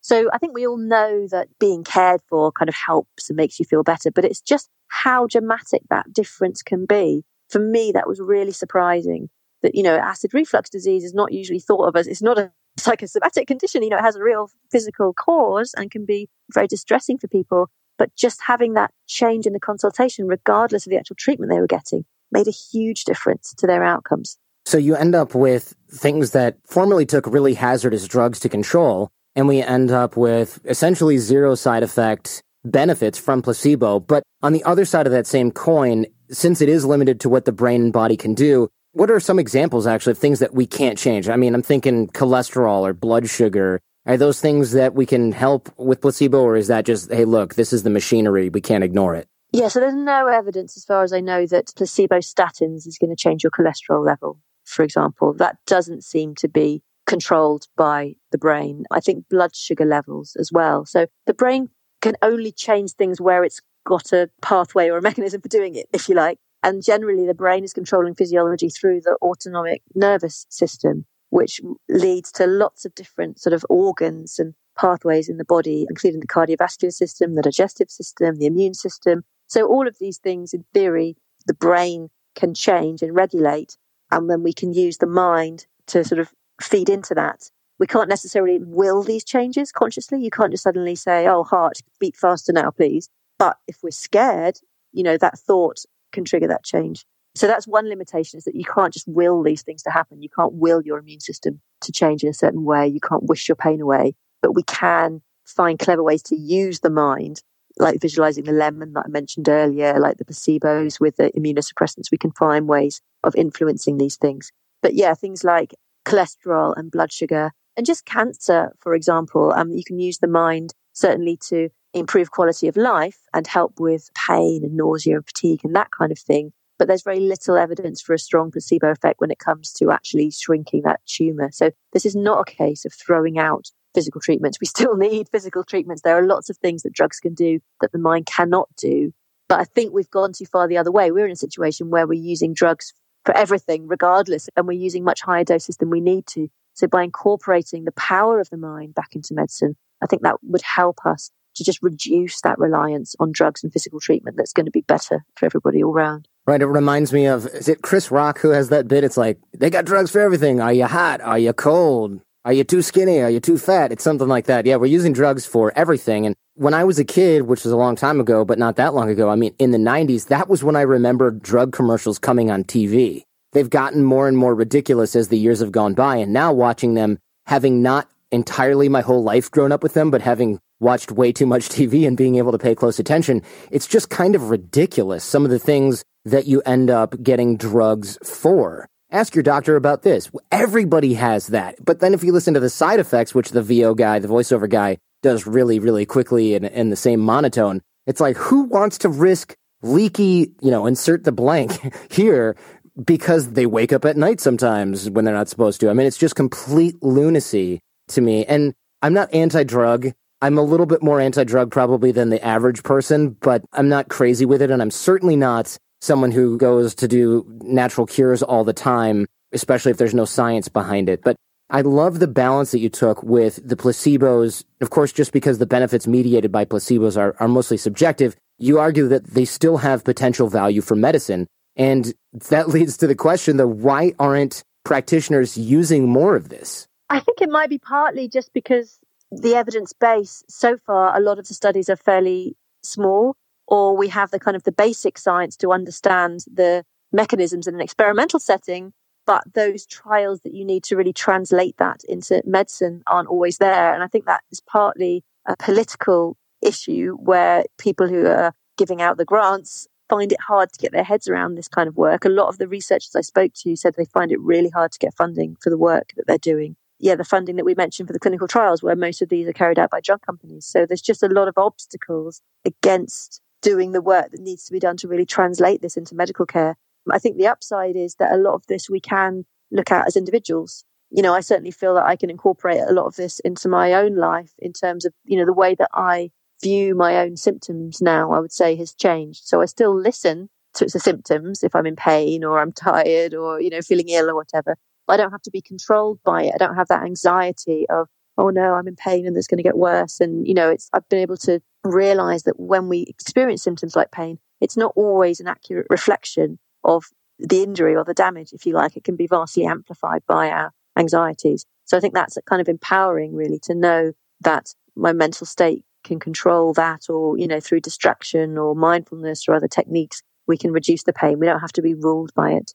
So I think we all know that being cared for kind of helps and makes you feel better, but it's just how dramatic that difference can be. For me, that was really surprising that, you know, acid reflux disease is not usually thought of as, it's not a psychosomatic condition. You know, it has a real physical cause and can be very distressing for people. But just having that change in the consultation, regardless of the actual treatment they were getting, made a huge difference to their outcomes. So you end up with things that formerly took really hazardous drugs to control, and we end up with essentially zero side effect benefits from placebo. But on the other side of that same coin, since it is limited to what the brain and body can do, what are some examples actually of things that we can't change? I mean, I'm thinking cholesterol or blood sugar. Are those things that we can help with placebo, or is that just, hey, look, this is the machinery, we can't ignore it? Yeah, so there's no evidence, as far as I know, that placebo statins is going to change your cholesterol level, for example. That doesn't seem to be controlled by the brain. I think blood sugar levels as well. So the brain can only change things where it's got a pathway or a *laughs* mechanism for doing it, if you like. And generally, the brain is controlling physiology through the autonomic nervous system, which leads to lots of different sort of organs and pathways in the body, including the cardiovascular system, the digestive system, the immune system. So all of these things, in theory, the brain can change and regulate. And then we can use the mind to sort of feed into that. We can't necessarily will these changes consciously. You can't just suddenly say, oh, heart, beat faster now, please. But if we're scared, you know, that thought can trigger that change. So that's one limitation is that you can't just will these things to happen. You can't will your immune system to change in a certain way. You can't wish your pain away, but we can find clever ways to use the mind, like visualizing the lemon that I mentioned earlier, like the placebos with the immunosuppressants. We can find ways of influencing these things. But yeah, things like cholesterol and blood sugar and just cancer, for example, um, you can use the mind certainly to improve quality of life and help with pain and nausea and fatigue and that kind of thing. But there's very little evidence for a strong placebo effect when it comes to actually shrinking that tumor. So this is not a case of throwing out physical treatments. We *laughs* still need physical treatments. There are lots of things that drugs can do that the mind cannot do. But I think we've gone too far the other way. We're in a situation where we're using drugs for everything, regardless, and we're using much higher doses than we need to. So by incorporating the power of the mind back into medicine, I think that would help us to just reduce that reliance on drugs and physical treatment that's going to be better for everybody all round. Right. It reminds me of, is it Chris Rock who has that bit? It's like, they got drugs for everything. Are you hot? Are you cold? Are you too skinny? Are you too fat? It's something like that. Yeah, we're using drugs for everything. And when I was a kid, which was a long time ago, but not that long ago, I mean, in the 90s, that was when I remember drug commercials coming on TV. They've gotten more and more ridiculous as the years have gone by. And now watching them, having not entirely my whole life grown up with them, but having watched way too much TV and being able to pay close attention, it's just kind of ridiculous. Some of the things that you end up getting drugs for. Ask your doctor about this. Everybody has that. But then if you listen to the side effects, which the VO guy, the voiceover guy, does really, really quickly in, in the same monotone, it's like, who wants to risk leaky, you know, insert the blank *laughs* here because they wake up at night sometimes when they're not supposed to? I mean, it's just complete lunacy to me. And I'm not anti drug. I'm a little bit more anti drug probably than the average person, but I'm not crazy with it. And I'm certainly not someone who goes to do natural cures all the time, especially if there's no science behind it. But I love the balance that you took with the placebos. Of course, just because the benefits mediated by placebos are, are mostly subjective, you argue that they still have potential value for medicine. And that *laughs* leads to the question, though, why aren't practitioners using more of this? I think it might be partly just because the evidence base so far, a lot of the studies are fairly small, or we have the kind of the basic science to understand the mechanisms in an experimental setting. But those trials that you need to really translate that into medicine aren't always there. And I think that is partly a political issue where people who are giving out the grants find it hard to get their heads around this kind of work. A lot of the researchers I spoke to said they find it really hard to get funding for the work that they're doing yeah, the funding that we mentioned for the clinical trials, where most of these are carried out by drug companies. So there's just a lot of obstacles against doing the work that needs to be done to really translate this into medical care. I think the upside is that a lot of this we can look at as individuals. You know, I certainly feel that I can incorporate a lot of this into my own life in terms of, you know, the way that I view my own symptoms now, I would say has changed. So I still listen to the symptoms if I'm in pain or I'm *laughs* tired or, you know, feeling ill or whatever. I don't have to be controlled by it. I don't have that anxiety of, oh no, I'm in pain and it's going to get worse. And, you know, it's, I've been able to realize that when we experience symptoms like pain, it's not always an accurate reflection of the injury or the damage, if you like. It can be vastly amplified by our anxieties. So I think that's kind of empowering really to know that my mental state can control that or, you know, through distraction or mindfulness or other techniques, we can reduce the pain. We don't have to be ruled by it.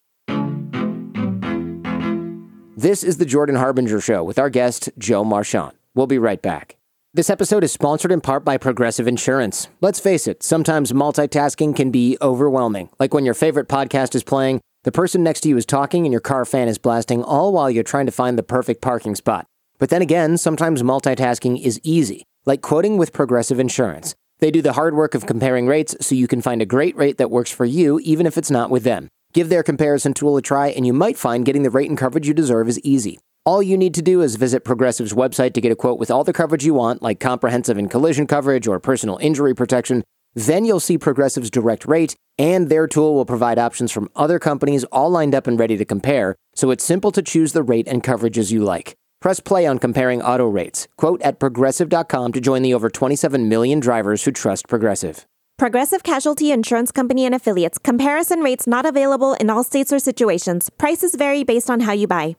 This is the Jordan Harbinger Show with our guest, Jo Marchant. We'll be right back. This episode is sponsored in part by Progressive Insurance. Let's face it, sometimes multitasking can be overwhelming. Like when your favorite podcast is playing, the person next to you is talking, and your car fan is blasting, all while you're trying to find the perfect parking spot. But then again, sometimes multitasking is easy, like quoting with Progressive Insurance. They do the hard work of comparing rates so you can find a great rate that works for you, even if it's not with them. Give their comparison tool a try, and you might find getting the rate and coverage you deserve is easy. All you need to do is visit Progressive's website to get a quote with all the coverage you want, like comprehensive and collision coverage or personal injury protection. Then you'll see Progressive's direct rate, and their tool will provide options from other companies all lined up and ready to compare, so it's simple to choose the rate and coverages you like. Press play on comparing auto rates. Quote at progressive.com to join the over 27 million drivers who trust Progressive. Progressive Casualty Insurance Company and Affiliates. Comparison rates not available in all states or situations. Prices vary based on how you buy.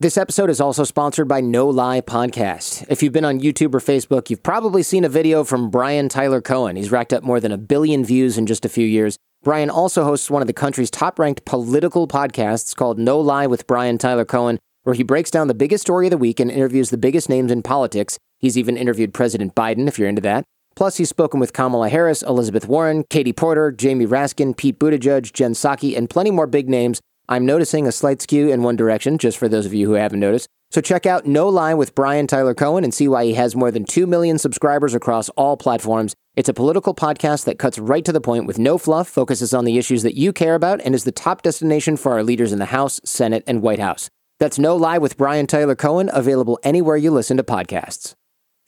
This episode is also sponsored by No Lie Podcast. If you've been on YouTube or Facebook, you've probably seen a video from Brian Tyler Cohen. He's racked up more than a billion views in just a few years. Brian also hosts one of the country's top ranked political podcasts called No Lie with Brian Tyler Cohen, where he breaks down the biggest story of the week and interviews the biggest names in politics. He's even interviewed President Biden, if you're into that. Plus, he's spoken with Kamala Harris, Elizabeth Warren, Katie Porter, Jamie Raskin, Pete Buttigieg, Jen Psaki, and plenty more big names. I'm noticing a slight skew in one direction, just for those of you who haven't noticed. So check out No Lie with Brian Tyler Cohen and see why he has more than 2 million subscribers across all platforms. It's a political podcast that cuts right to the point with no fluff, focuses on the issues that you care about, and is the top destination for our leaders in the House, Senate, and White House. That's No Lie with Brian Tyler Cohen, available anywhere you listen to podcasts.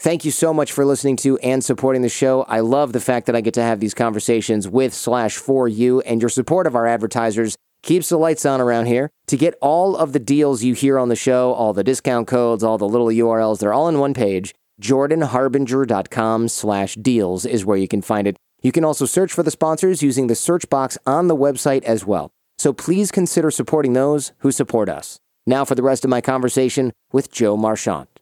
Thank you so much for listening to and supporting the show. I love the fact that I get to have these conversations with slash for you, and your support of our advertisers keeps the lights on around here. To get all of the deals you hear on the show, all the discount codes, all the little URLs, they're all in one page. JordanHarbinger.com slash deals is where you can find it. You can also search for the sponsors using the search box on the website as well. So please consider supporting those who support us. Now for the rest of my conversation with Jo Marchant.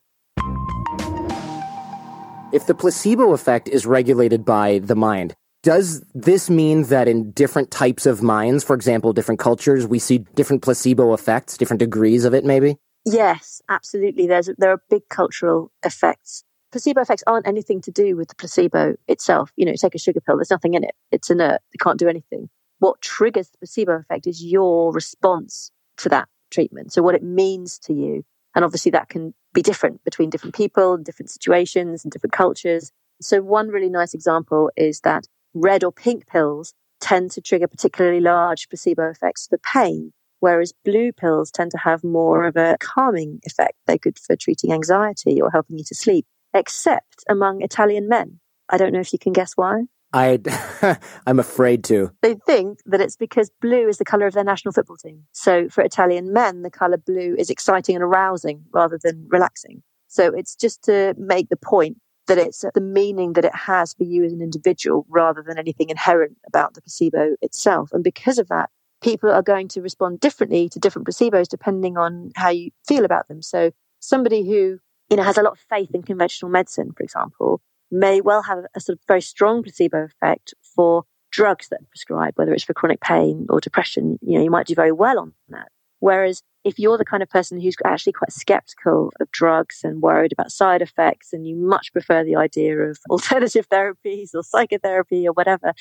If the placebo effect is regulated by the mind, does this mean that in different types of minds, for example, different cultures, we see different placebo effects, different degrees of it, maybe? Yes, absolutely. There's there are big cultural effects. Placebo effects aren't anything to do with the placebo itself. You know, you take a sugar pill. There's nothing in it. It's inert. It can't do anything. What triggers the placebo effect is your response to that treatment. So what it means to you. And obviously that can be different between different people, different situations, and different cultures. So, one really nice example is that red or pink pills tend to trigger particularly large placebo effects for pain, whereas blue pills tend to have more of a calming effect. They're good for treating anxiety or helping you to sleep, except among Italian men. I don't know if you can guess why. I, *laughs* I'm afraid to. They think that it's because blue is the color of their national football team. So for Italian men, the color blue is exciting and arousing rather than relaxing. So it's just to make the point that it's the meaning that it has for you as an individual rather than anything inherent about the placebo itself. And because of that, people are going to respond differently to different placebos depending on how you feel about them. So somebody who, you know, has a lot of faith in conventional medicine, for example, may well have a sort of very strong placebo effect for drugs that are prescribed, whether it's for chronic pain or depression. You know, you might do very well on that. Whereas if you're the kind of person who's actually quite skeptical of drugs and worried about side effects, and you much prefer the idea of *laughs* alternative therapies or psychotherapy or whatever,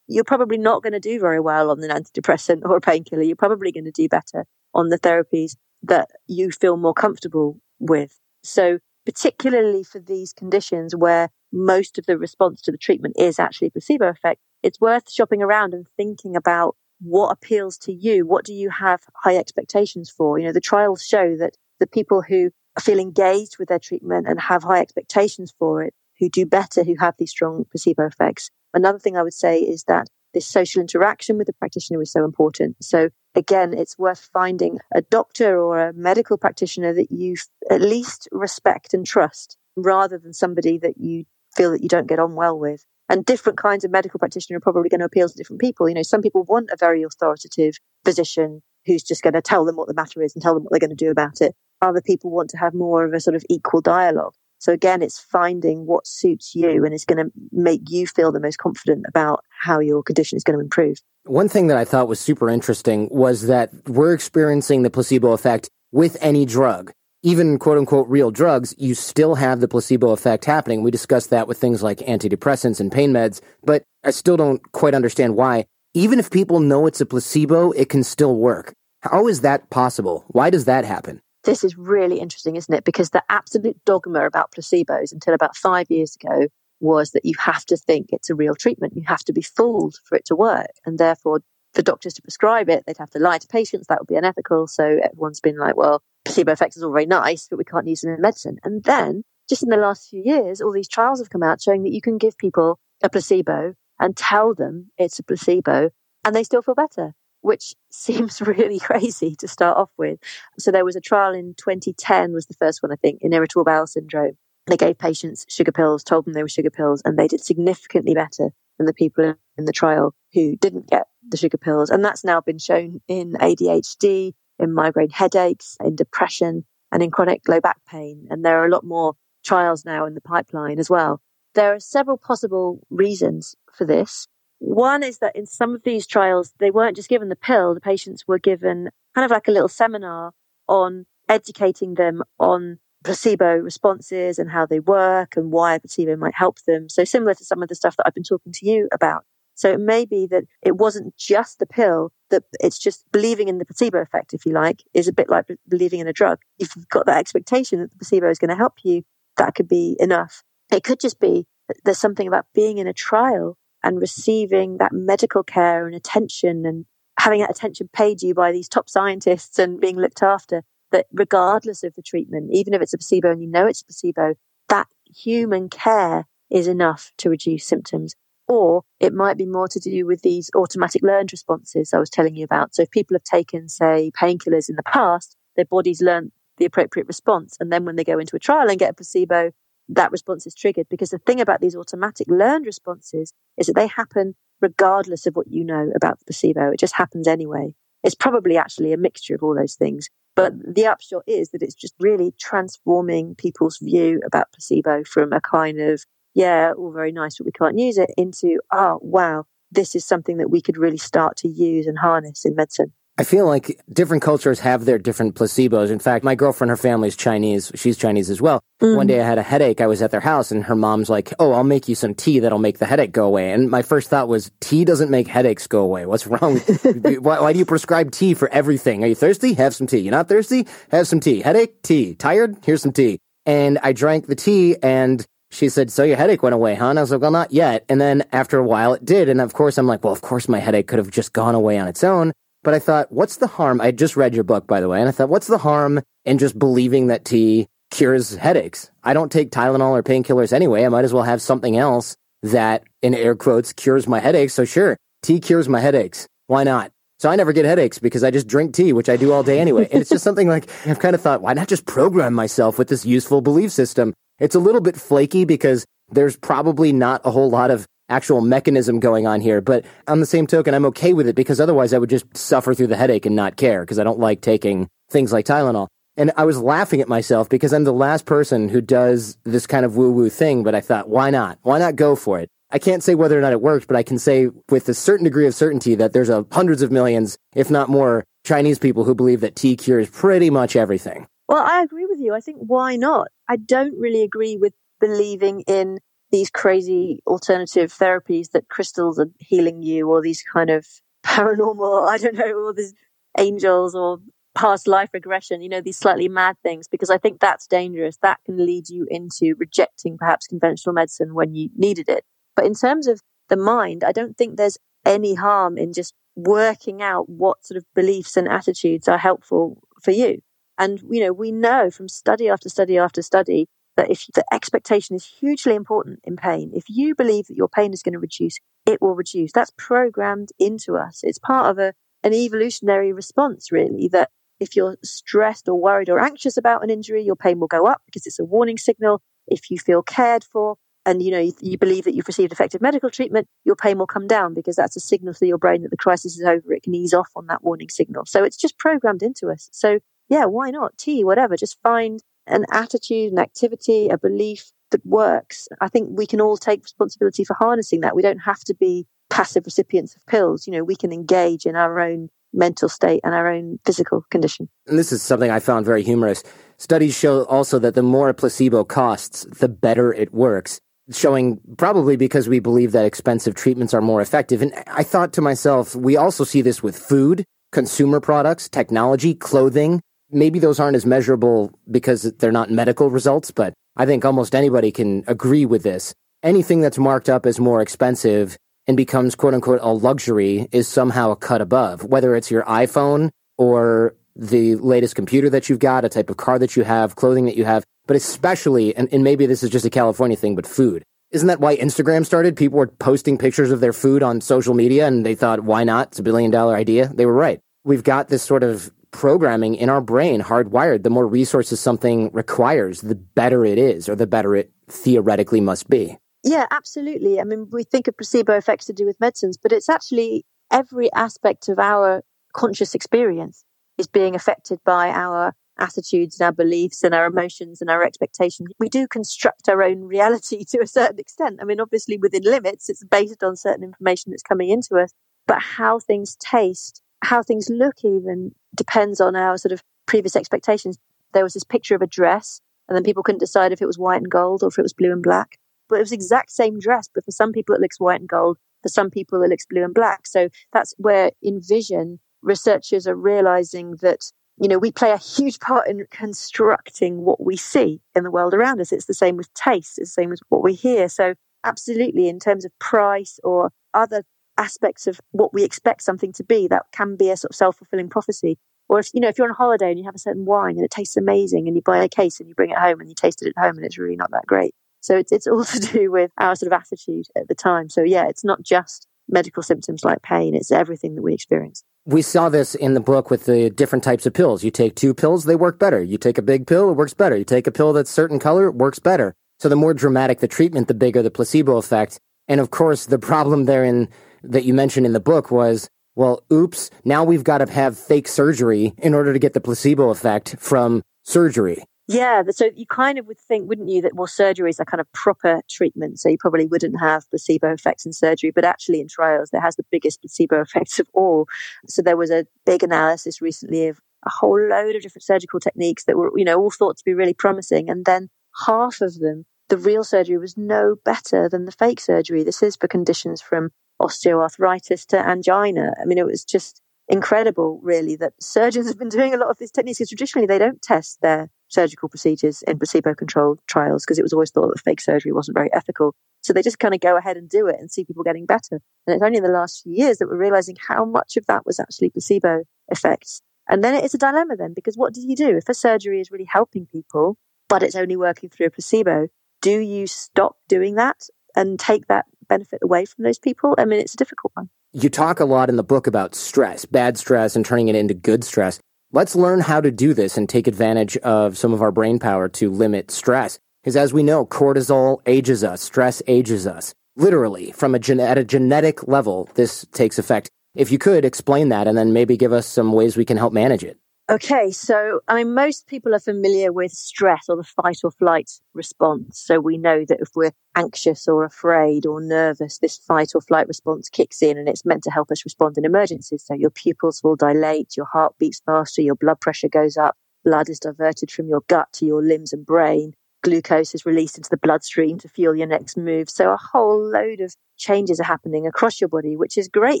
you're probably not going to do very well on an antidepressant or a painkiller. You're probably going to do better on the therapies that you feel more comfortable with. So, particularly for these conditions where most of the response to the treatment is actually placebo effect, it's worth shopping around and thinking about what appeals to you. What do you have high expectations for? You know, the trials show that the people who feel engaged with their treatment and have high expectations for it, who do better, who have these strong placebo effects. Another thing I would say is that this social interaction with the practitioner is so important. So again, it's worth finding a doctor or a medical practitioner that you at least respect and trust rather than somebody that you feel that you don't get on well with. And different kinds of medical practitioner are probably going to appeal to different people. You know, some people want a very authoritative physician who's just going to tell them what the matter is and tell them what they're going to do about it. Other people want to have more of a sort of equal dialogue. So again, it's finding what suits you and is going to make you feel the most confident about how your condition is going to improve. One thing that I thought was super interesting was that we're experiencing the placebo effect with any drug even quote unquote real drugs, you still have the placebo effect happening. We discussed that with things like antidepressants and pain meds, but I still don't quite understand why. Even if people know it's a placebo, it can still work. How is that possible? Why does that happen? This is really interesting, isn't it? Because the absolute dogma about placebos until about five years ago was that you have to think it's a real treatment. You have to be fooled for it to work. And therefore, for doctors to prescribe it, they'd have to lie to patients. That would be unethical. So everyone's been like, well, placebo effects is all very nice, but we can't use them in medicine. And then just in the last few years, all these trials have come out showing that you can give people a placebo and tell them it's a placebo and they still feel better, which *laughs* seems really crazy to start off with. So there was a trial in 2010 was the first one, I think, in irritable bowel syndrome. They gave patients sugar pills, told them they were sugar pills, and they did significantly better than the people in the trial who didn't get the sugar pills. And that's now been shown in ADHD, in migraine headaches, in depression, and in chronic low back pain. And there are a lot more trials now in the pipeline as well. There are several possible reasons for this. One is that in some of these trials, they weren't just given the pill, the patients were given kind of like a little seminar on educating them on placebo responses and how they work and why a placebo might help them. So similar to some of the stuff that I've been talking to you about. So it may be that it wasn't just the pill, that it's just believing in the placebo effect, if you like, is a bit like believing in a drug. If you've got that expectation that the placebo is going to help you, that could be enough. It could just be that there's something about being in a trial and receiving that medical care and attention and having that attention paid you by these top scientists and being looked after that regardless of the treatment, even if it's a placebo and you know it's a placebo, that human care is enough to reduce symptoms. Or it might be more to do with these automatic learned responses I was telling you about. So if people have taken, say, painkillers in the past, their bodies learn the appropriate response. And then when they go into a trial and get a placebo, that response is triggered. Because the thing about these automatic learned responses is that they happen regardless of what you know about the placebo. It just happens anyway. It's probably actually a mixture of all those things. But the upshot is that it's just really transforming people's view about placebo from a kind of, yeah, all very nice, but we can't use it into, oh, wow, this is something that we could really start to use and harness in medicine. I feel like different cultures have their different placebos. In fact, my girlfriend, her family's Chinese. She's Chinese as well. Mm. One day I had a headache. I was at their house and her mom's like, Oh, I'll make you some tea that'll make the headache go away. And my first thought was, tea doesn't make headaches go away. What's wrong? *laughs* why, why do you prescribe tea for everything? Are you thirsty? Have some tea. You're not thirsty? Have some tea. Headache? Tea. Tired? Here's some tea. And I drank the tea and she said, So your headache went away, huh? And I was like, Well, not yet. And then after a while it did. And of course, I'm like, Well, of course my headache could have just gone away on its own. But I thought, what's the harm? I just read your book, by the way, and I thought, what's the harm in just believing that tea cures headaches? I don't take Tylenol or painkillers anyway. I might as well have something else that, in air quotes, cures my headaches. So sure, tea cures my headaches. Why not? So I never get headaches because I just drink tea, which I do all day anyway. And it's just *laughs* something like I've kind of thought, why not just program myself with this useful belief system? It's a little bit flaky because there's probably not a whole lot of actual mechanism going on here. But on the same token, I'm okay with it because otherwise I would just suffer through the headache and not care because I don't like taking things like Tylenol. And I was laughing at myself because I'm the last person who does this kind of woo woo thing, but I thought, why not? Why not go for it? I can't say whether or not it worked, but I can say with a certain degree of certainty that there's a hundreds of millions, if not more, Chinese people who believe that tea cures pretty much everything. Well, I agree with you. I think why not? I don't really agree with believing in these crazy alternative therapies that crystals are healing you or these kind of *laughs* paranormal, I don't know, all these angels or past life regression, you know, these slightly mad things, because I think that's dangerous. That can lead you into rejecting perhaps conventional medicine when you needed it. But in terms of the mind, I don't think there's any harm in just working out what sort of beliefs and attitudes are helpful for you. And, you know, we know from study after study after study that if the expectation is hugely important in pain, if you believe that your pain is going to reduce, it will reduce. That's programmed into us. It's part of a, an evolutionary response, really, that if you're stressed or worried or anxious about an injury, your pain will go up because it's a warning signal. If you feel cared for and you know you, you believe that you've received effective medical treatment, your pain will come down because that's a signal to your brain that the crisis is over. It can ease off on that warning signal. So it's just programmed into us. So yeah, why not? Tea, whatever. Just find an attitude, an activity, a belief that works. I think we can all take responsibility for harnessing that. We don't have to be passive recipients of pills. You know, we can engage in our own mental state and our own physical condition. And this is something I found very humorous. Studies show also that the more a placebo costs, the better it works. Showing probably because we believe that expensive treatments are more effective. And I thought to myself, we also see this with food, consumer products, technology, clothing maybe those aren't as measurable because they're not medical results, but I think almost anybody can agree with this. Anything that's marked up as more expensive and becomes quote unquote a luxury is somehow a cut above, whether it's your iPhone or the latest computer that you've got, a type of car that you have, clothing that you have, but especially, and, and maybe this is just a California thing, but food. Isn't that why Instagram started? People were posting pictures of their food on social media and they thought, why not? It's a billion dollar idea. They were right. We've got this sort of programming in our brain hardwired. The more resources something requires, the better it is, or the better it theoretically must be. Yeah, absolutely. I mean, we think of placebo effects to do with medicines, but it's actually every aspect of our conscious experience is being affected by our attitudes and our beliefs and our emotions and our expectations. We do construct our own reality *laughs* to a certain extent. I mean, obviously within limits, it's based on certain information that's coming into us, but how things taste, how things look even depends on our sort of previous expectations. There was this picture of a dress and then people couldn't decide if it was white and gold or if it was blue and black. But it was the exact same dress, but for some people it looks white and gold. For some people it looks blue and black. So that's where in vision, researchers are realizing that you know, we play a huge part in constructing what we see in the world around us. It's the same with taste, it's the same with what we hear. So, absolutely, in terms of price or other aspects of what we expect something to be, that can be a sort of self fulfilling prophecy. Or if you know, if you're on holiday and you have a certain wine and it tastes amazing, and you buy a case and you bring it home and you taste it at home and it's really not that great. So it's it's all *laughs* to do with our sort of attitude at the time. So yeah, it's not just medical symptoms like pain; it's everything that we experience we saw this in the book with the different types of pills. You take two pills, they work better. You take a big pill, it works better. You take a pill that's certain color, it works better. So the more dramatic the treatment, the bigger the placebo effect. And of course, the *laughs* problem therein that you mentioned in the book was, well, oops, now we've got to have fake surgery in order to get the placebo effect from surgery. Yeah, so you kind of would think, wouldn't you, that well, surgery is a kind of proper treatment. So you probably wouldn't have placebo effects in surgery, but actually in trials, there has the biggest placebo *laughs* effects of all. So there was a big analysis recently of a whole load of different surgical techniques that were, you know, all thought to be really promising. And then half of them, the real surgery was no better than the fake surgery. This is for conditions from osteoarthritis to angina. I mean, it was just incredible, really, that surgeons *laughs* have been doing a lot of these techniques because traditionally they don't test their surgical procedures in placebo controlled trials because it was always thought that fake surgery wasn't very ethical. So they just kind of go ahead and do it and see people getting better. And it's only in the last few years that we're realizing how much of that was actually placebo effects. And then it's a dilemma then because what do you do? If a surgery is really helping people, but it's only working through a placebo, do you stop doing that and take that benefit away from those people? I mean, it's a difficult one. You talk a lot in the book about stress, bad stress, and turning it into good stress. Let's learn how to do this and take advantage of some of our brain power to limit stress. Because as we know, cortisol ages us, stress ages us. Literally, from a gen- at a genetic level, this takes effect. If you could explain that and then maybe give us some ways we can help manage it. Okay, so I mean, most people are familiar with stress or the fight or flight response. So we know that if we're anxious or afraid or nervous, this fight or flight response kicks in and it's meant to help us respond in emergencies. So your pupils will dilate, your heart beats faster, your blood pressure goes up, blood is diverted from your gut to your limbs and brain. Glucose is released into the bloodstream to fuel your next move. So a whole load of changes are happening across your body, which is great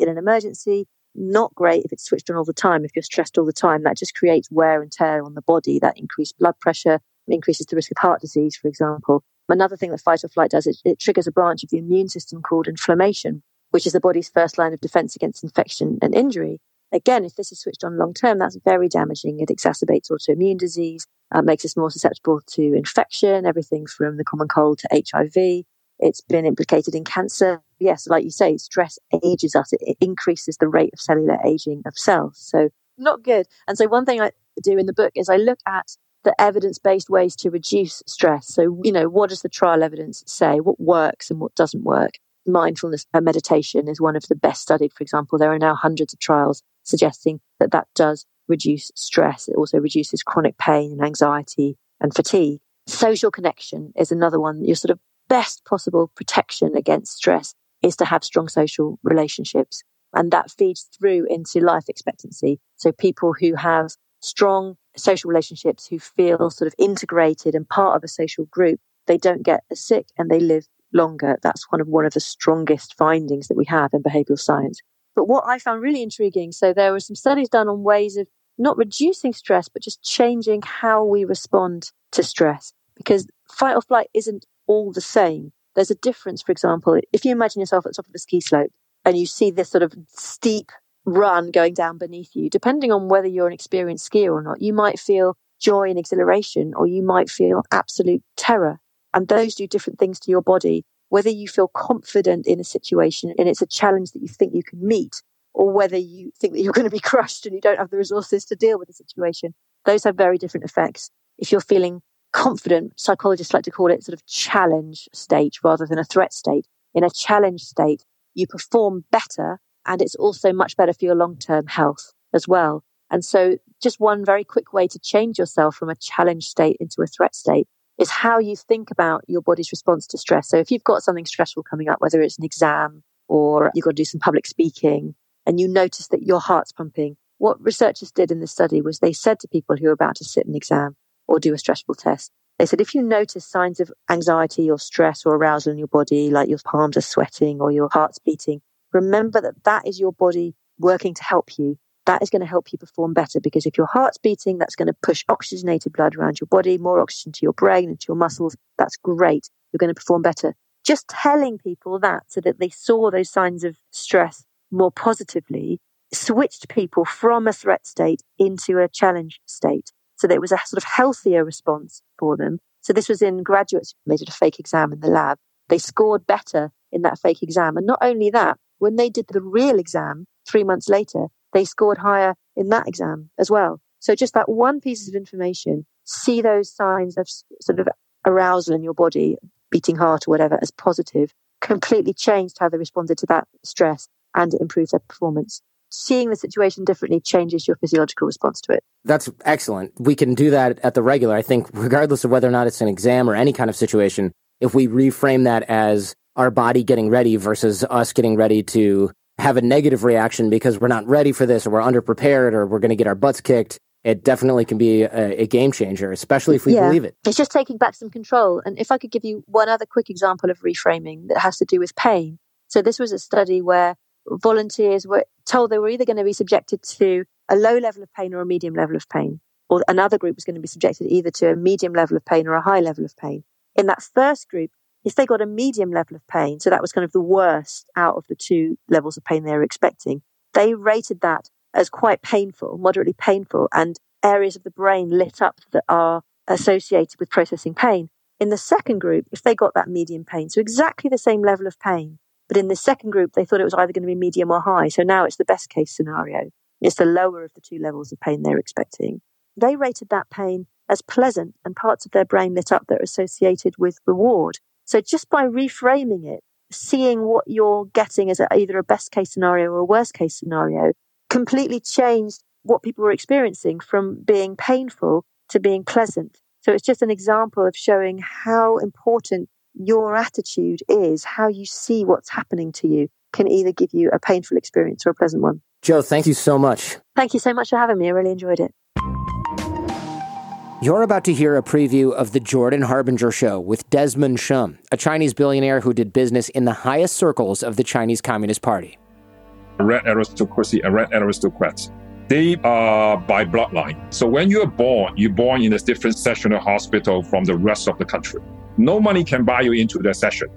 in an emergency not great if it's switched on all the time. If you're stressed all the time, that just creates wear and tear on the body. That increased blood pressure, increases the risk of heart disease, for example. Another thing that fight or flight does, it, it triggers a branch of the immune system called inflammation, which is the body's first line of defense against infection and injury. Again, if this is switched on long term, that's very damaging. It exacerbates autoimmune disease, uh, makes us more susceptible to infection, everything from the common cold to HIV. It's been implicated in cancer. Yes, like you say, stress ages us. It, increases the rate of cellular aging of cells. So not good. And so one thing I do in the book is I look at the evidence-based ways to reduce stress. So, you know, what does the trial evidence say? What works and what doesn't work? Mindfulness and meditation is one of the best studied. For example, there are now hundreds of trials suggesting that that does reduce stress. It also reduces chronic pain and anxiety and fatigue. Social connection is another one. You're sort of best possible protection against stress is to have strong social relationships. And that feeds through into life expectancy. So people who have strong social relationships, who feel sort of integrated and part of a social group, they don't get as sick and they live longer. That's one of one of the strongest findings that we have in behavioral science. But what I found really intriguing, so there were some studies done on ways of not reducing stress, but just changing how we respond to stress. Because fight or flight isn't all the same. There's a difference, for example, if you imagine yourself at the top of a ski slope and you see this sort of steep run going down beneath you, depending on whether you're an experienced skier or not, you might feel joy and exhilaration or you might feel absolute terror. And those do different things to your body whether you feel confident in a situation and it's a challenge that you think you can meet, or whether you think that you're going to be *laughs* crushed and you don't have the resources to deal with the situation. Those have very different effects. If you're feeling confident, psychologists like to call it sort of challenge state rather than a threat state. In a challenge state, you perform better and it's also much better for your long term health as well. And so, just one very quick way to change yourself from a challenge state into a threat state is how you think about your body's response to stress. So, if you've got something stressful coming up, whether it's an exam or you've got to do some public speaking, and you notice that your heart's pumping, what researchers did in the study was they said to people who are about to sit an exam or do a stressful test, they said if you notice signs of anxiety or stress or arousal in your body, like your palms are sweating or your heart's beating, remember that that is your body working to help you that is going to help you perform better because if your heart's beating, that's going to push oxygenated blood around your body, more oxygen to your brain and to your muscles. That's great. You're going to perform better. Just telling people that so that they saw those signs of stress more positively switched people from a threat state into a challenge state. So it was a sort of healthier response for them. So this was in graduates. They did a fake exam in the lab. They scored better in that fake exam. And not only that, when they did the real exam three months later, they scored higher in that exam as well. So just that one piece of information, see those signs of sort of arousal in your body, beating heart or whatever as positive, completely changed how they responded to that stress and it improved their performance. Seeing the situation differently changes your physiological response to it. That's excellent. We can do that at the regular. I think, regardless of whether or not it's an exam or any kind of situation, if we reframe that as our body getting ready versus us getting ready to have a negative reaction because we're not ready for this or we're underprepared or we're going to get our butts kicked, it definitely can be a, a game changer, especially if we yeah. believe it. It's just taking back some control. And if I could give you one other quick example of reframing that has to do with pain. So this was a study where volunteers were told they were either going to be subjected to a low level of pain or a medium level of pain, or another group was going to be subjected either to a medium level of pain or a high level of pain. In that first group, if they got a medium level of pain, so that was kind of the worst out of the two levels of pain they were expecting, they rated that as quite painful, moderately painful, and areas of the brain lit up that are associated with processing pain. In the second group, if they got that medium pain, so exactly the same level of pain, but in the second group, they thought it was either going to be medium or high. So now it's the best case scenario. It's the lower of the two levels of pain they're expecting. They rated that pain as pleasant and parts of their brain lit up that are associated with reward. So just by reframing it, seeing what you're getting as either a best case scenario or a worst case scenario completely changed what people were experiencing from being painful to being pleasant. So it's just an example of showing how important your attitude is, how you see what's happening to you can either give you a painful experience or a pleasant one. Jo, thank you so much. Thank you so much for having me. I really enjoyed it. You're about to hear a preview of The Jordan Harbinger Show with Desmond Shum, a Chinese billionaire who did business in the highest circles of the Chinese Communist Party. A Red aristocracy and red aristocrats, they are by bloodline. So when you're born, you're born in a different sectional hospital from the rest of the country. No money can buy you into that session.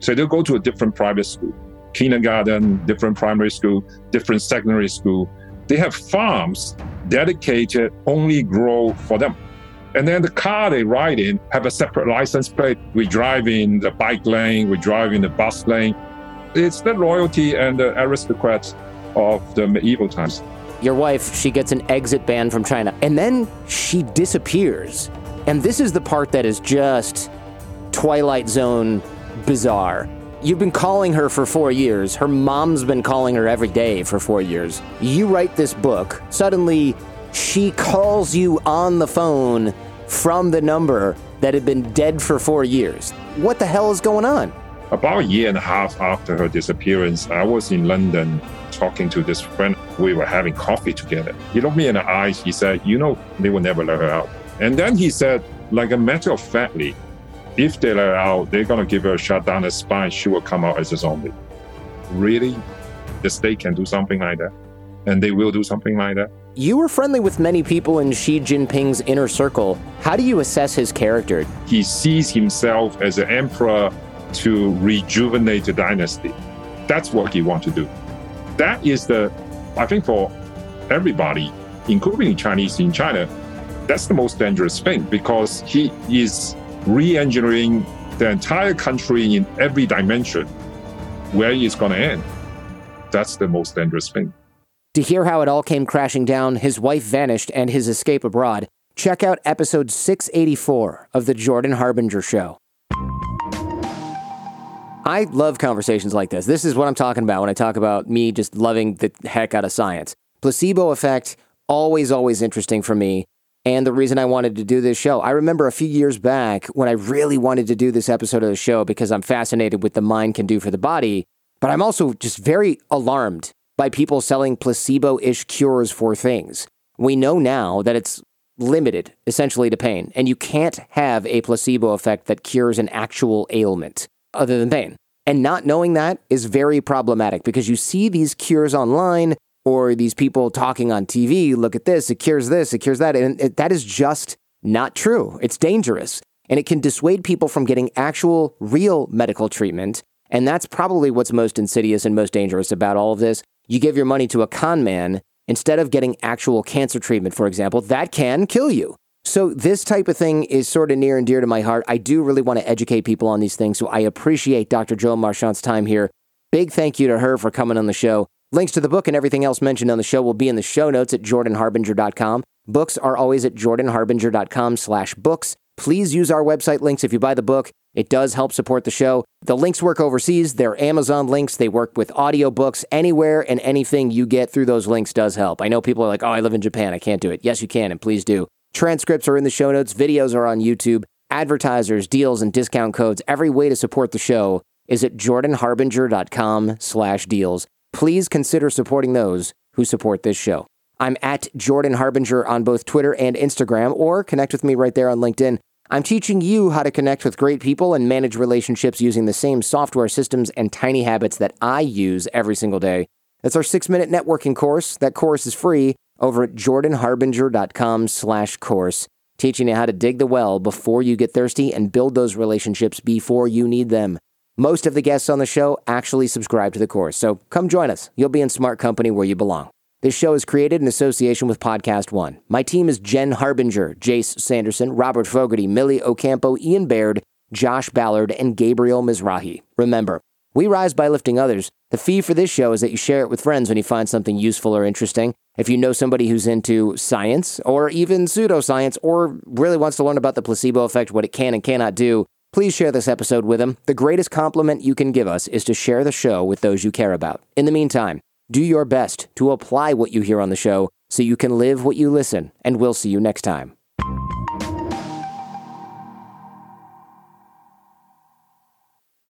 So they'll go to a different private school, kindergarten, different primary school, different secondary school. They have farms dedicated only grow for them. And then the car they ride in have a separate license plate. We drive in the bike lane, we drive in the bus lane. It's the loyalty and the aristocrats of the medieval times. Your wife, she gets an exit ban from China, and then she disappears. And this is the part that is just Twilight Zone bizarre. You've been calling her for four years. Her mom's been calling her every day for four years. You write this book. Suddenly, she calls you on the phone from the number that had been dead for four years. What the hell is going on? About a year and a half after her disappearance, I was in London talking to this friend. We were having coffee together. He looked me in the eyes. He said, You know, they will never let her out. And then he said, like a matter of factly, if they let her out, they're going to give her a shot down the spine. She will come out as a zombie. Really? The state can do something like that? And they will do something like that? You were friendly with many people in Xi Jinping's inner circle. How do you assess his character? He sees himself as an emperor to rejuvenate the dynasty. That's what he wants to do. That is the, I think, for everybody, including Chinese in China, that's the most dangerous thing because he is re engineering the entire country in every dimension, where it's going to end. That's the most dangerous thing. To hear how it all came crashing down, his wife vanished, and his escape abroad, check out episode 684 of The Jordan Harbinger Show. I love conversations like this. This is what I'm talking about when I talk about me just loving the heck out of science. Placebo effect, always, always interesting for me. And the reason I wanted to do this show. I remember a few years back when I really wanted to do this episode of the show because I'm fascinated with the mind can do for the body, but I'm also just very alarmed by people selling placebo ish cures for things. We know now that it's limited essentially to pain, and you can't have a placebo effect that cures an actual ailment other than pain. And not knowing that is very problematic because you see these cures online or these people talking on TV, look at this, it cures this, it cures that. And it, that is just not true. It's dangerous. And it can dissuade people from getting actual, real medical treatment. And that's probably what's most insidious and most dangerous about all of this. You give your money to a con man instead of getting actual cancer treatment, for example, that can kill you. So, this type of thing is sort of near and dear to my heart. I do really want to educate people on these things. So, I appreciate Dr. Jo Marchant's time here. Big thank you to her for coming on the show. Links to the book and everything else mentioned on the show will be in the show notes at jordanharbinger.com. Books are always at jordanharbinger.com slash books. Please use our website links if you buy the book. It does help support the show. The links work overseas. They're Amazon links. They work with audiobooks. Anywhere and anything you get through those links does help. I know people are like, oh, I live in Japan. I can't do it. Yes, you can, and please do. Transcripts are in the show notes. Videos are on YouTube. Advertisers, deals, and discount codes. Every way to support the show is at jordanharbinger.com slash deals please consider supporting those who support this show. I'm at Jordan Harbinger on both Twitter and Instagram, or connect with me right there on LinkedIn. I'm teaching you how to connect with great people and manage relationships using the same software systems and tiny habits that I use every single day. That's our six minute networking course. That course is free over at jordanharbinger.com slash course, teaching you how to dig the well before you get thirsty and build those relationships before you need them. Most of the guests on the show actually subscribe to the course, so come join us. You'll be in smart company where you belong. This show is created in association with Podcast One. My team is Jen Harbinger, Jace Sanderson, Robert Fogarty, Millie Ocampo, Ian Baird, Josh Ballard, and Gabriel Mizrahi. Remember, we rise by lifting others. The fee for this show is that you share it with friends when you find something useful or interesting. If you know somebody who's into science or even pseudoscience or really wants to learn about the placebo effect, what it can and cannot do, Please share this episode with them. The greatest compliment you can give us is to share the show with those you care about. In the meantime, do your best to apply what you hear on the show so you can live what you listen, and we'll see you next time.